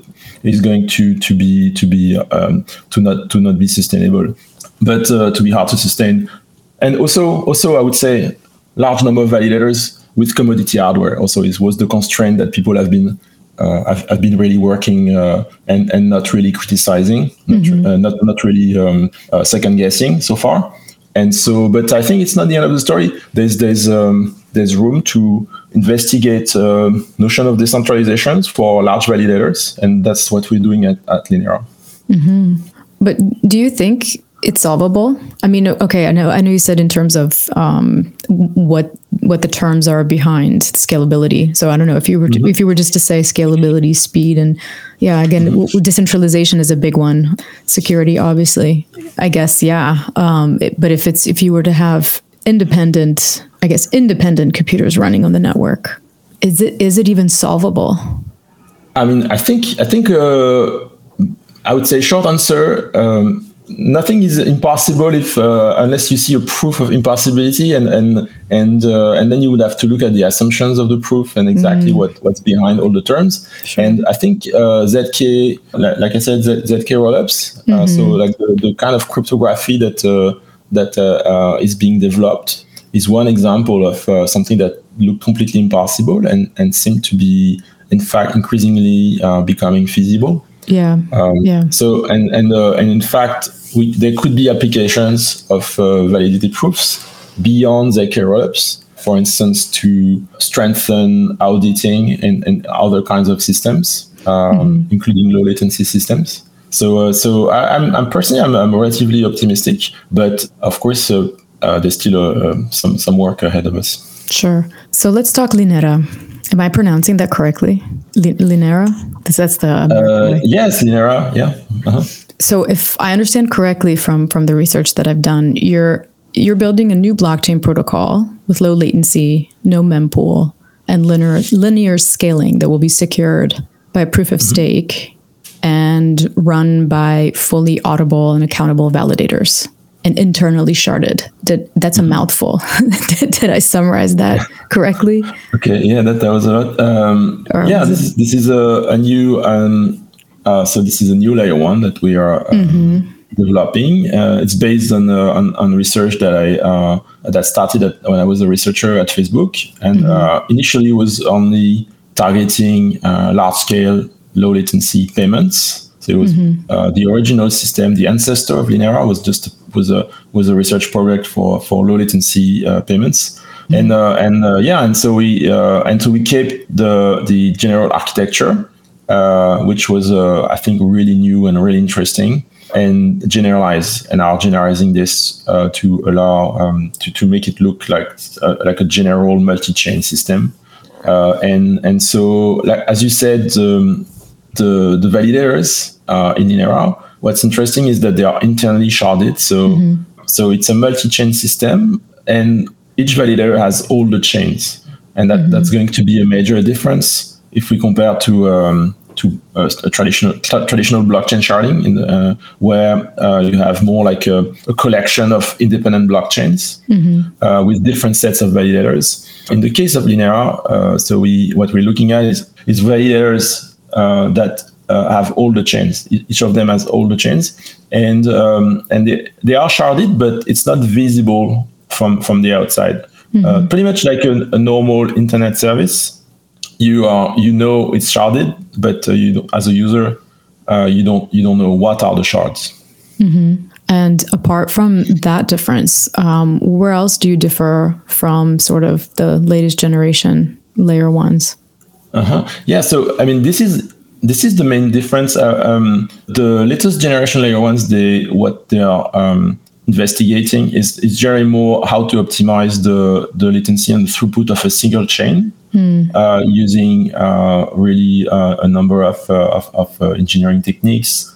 is going to to be to be um, to not to not be sustainable, but uh, to be hard to sustain. And also also I would say large number of validators with commodity hardware also is was the constraint that people have been uh, have, have, been really working uh, and and not really criticizing, mm-hmm. not, uh, not, not really um, uh, second guessing so far. And so, but I think it's not the end of the story. There's there's um, there's room to investigate uh, notion of decentralizations for large validators, and that's what we're doing at, at Linera. Mm-hmm. But do you think it's solvable. I mean, okay, I know I know you said in terms of um, what what the terms are behind scalability. So I don't know if you were to, mm-hmm. if you were just to say scalability, speed, and yeah, again, mm-hmm. w- decentralization is a big one. Security, obviously, I guess, yeah. Um, it, but if it's if you were to have independent, I guess, independent computers running on the network, is it is it even solvable? I mean, I think I think uh, I would say short answer. Um, nothing is impossible if uh, unless you see a proof of impossibility and and and uh, and then you would have to look at the assumptions of the proof and exactly mm. what what's behind all the terms sure. and i think uh, zk like, like, i said Z- zk rollups uh, mm-hmm. so like the, the, kind of cryptography that uh, that uh, is being developed is one example of something that looked completely impossible and and seemed to be in fact increasingly becoming feasible yeah. Um, yeah. So and and uh, and in fact, we, there could be applications of uh, validity proofs beyond ZK rollups, for instance, to strengthen auditing and, and other kinds of systems, um, mm-hmm. including low latency systems. So, uh, so I, am I'm, I'm personally I'm, I'm, relatively optimistic, but of course uh, uh, there's still uh, some some work ahead of us. Sure. So let's talk Linera. Am I pronouncing that correctly? Linera? That's the uh, yes, Linera. Yeah. Uh-huh. So, if I understand correctly from from the research that I've done, you're you're building a new blockchain protocol with low latency, no mempool, and linear linear scaling that will be secured by proof of mm-hmm. stake and run by fully audible and accountable validators and internally sharded. Did, that's a mouthful. did, did, I summarize that correctly? Okay, yeah, that, that was a lot. Um, yeah, this is, this is a, a new, um, uh, so this is a new layer one that we are um, mm-hmm. developing. Uh, it's based on, uh, on, on research that I uh, that started at, when I was a researcher at Facebook, and mm-hmm. Uh, initially was only targeting uh, large scale, low latency payments. So it was mm-hmm. the original system, the ancestor of Linera was just was a was a research project for for low latency uh, payments. Mm-hmm. And uh, and uh, yeah, and so we and so we kept the the general architecture, which was I think really new and really interesting and generalize and are generalizing this uh, to allow um, to, to make it look like uh, like a general multi-chain system uh, and and so like as you said um, the the validators in Linera what's interesting is that they are internally sharded. So mm-hmm. so it's a multi-chain system, and each validator has all the chains, and that, mm-hmm. that's going to be a major difference if we compare to um, to uh, a traditional tra- traditional blockchain sharding, in the, uh, where uh, you have more like a, a collection of independent blockchains mm-hmm. Uh, with different sets of validators. In the case of Linera, uh, so we what we're looking at is is validators uh, that uh, have all the chains. Each of them has all the chains, and um, and they, they are sharded, but it's not visible from from the outside. Mm-hmm. Uh, pretty much like a, a, normal internet service, you are you know it's sharded, but uh, you as a user, uh, you don't you don't know what are the shards. Mm-hmm. And apart from that difference, um, where else do you differ from sort of the latest generation layer ones? Uh-huh. Yeah. So I mean, this is this is the main difference. Uh, um, the latest generation layer ones, they what they are um, investigating is is very more how to optimize the the latency and the throughput of a single chain mm. uh, using uh, really uh, a number of uh, of, of uh, engineering techniques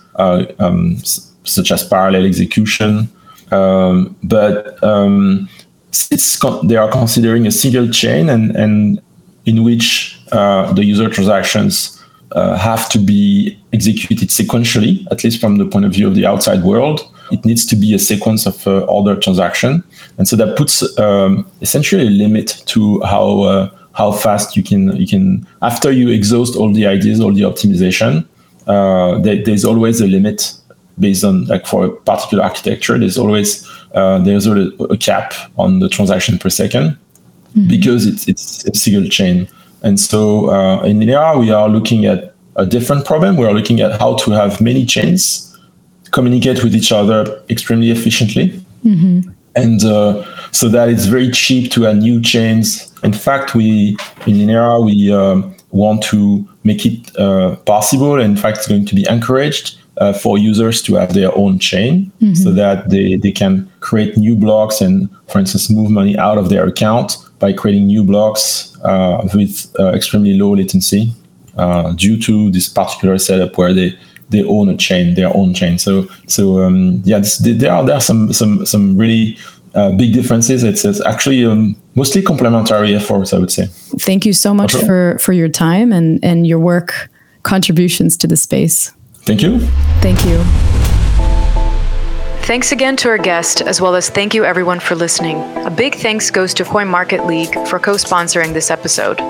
um, such as parallel execution. Um, but um, con- they are considering a single chain and and in which the user transactions uh, have to be executed sequentially, at least from the point of view of the outside world. It needs to be a sequence of uh, order transaction, and so that puts um, essentially a limit to how uh, how fast you can you can after you exhaust all the ideas, all the optimization. Uh, there, there's always a limit based on like for a particular architecture. There's always uh, there's a, a, cap on the transaction per 2nd mm-hmm. because it's it's a single chain. And so uh, in Linera, we are looking at a different problem. We are looking at how to have many chains communicate with each other extremely efficiently. Mm-hmm. And uh, so that it's very cheap to add new chains. In fact, we in Linera, we um, want to make it uh, possible. In fact, it's going to be encouraged uh, for users to have their own chain mm-hmm. so that they, they can create new blocks and, for instance, move money out of their account by creating new blocks uh, with uh, extremely low latency uh, due to this particular setup where they they own a chain, their own chain. So so um, yeah, this, there are there are some some some really uh, big differences. It's, it's actually um, mostly complementary efforts, I would say. Thank you so much okay. for for your time and and your work contributions to the space. Thank you. Thank you. Thanks again to our guest, as well as thank you everyone for listening. A big thanks goes to Coin Market League for co sponsoring this episode.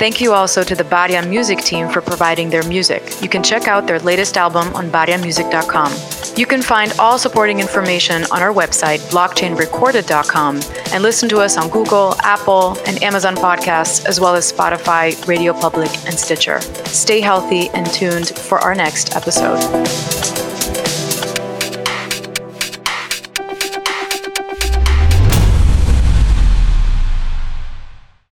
Thank you also to the Baria Music team for providing their music. You can check out their latest album on bariamusic.com. You can find all supporting information on our website, blockchainrecorded.com, and listen to us on Google, Apple, and Amazon podcasts, as well as Spotify, Radio Public, and Stitcher. Stay healthy and tuned for our next episode.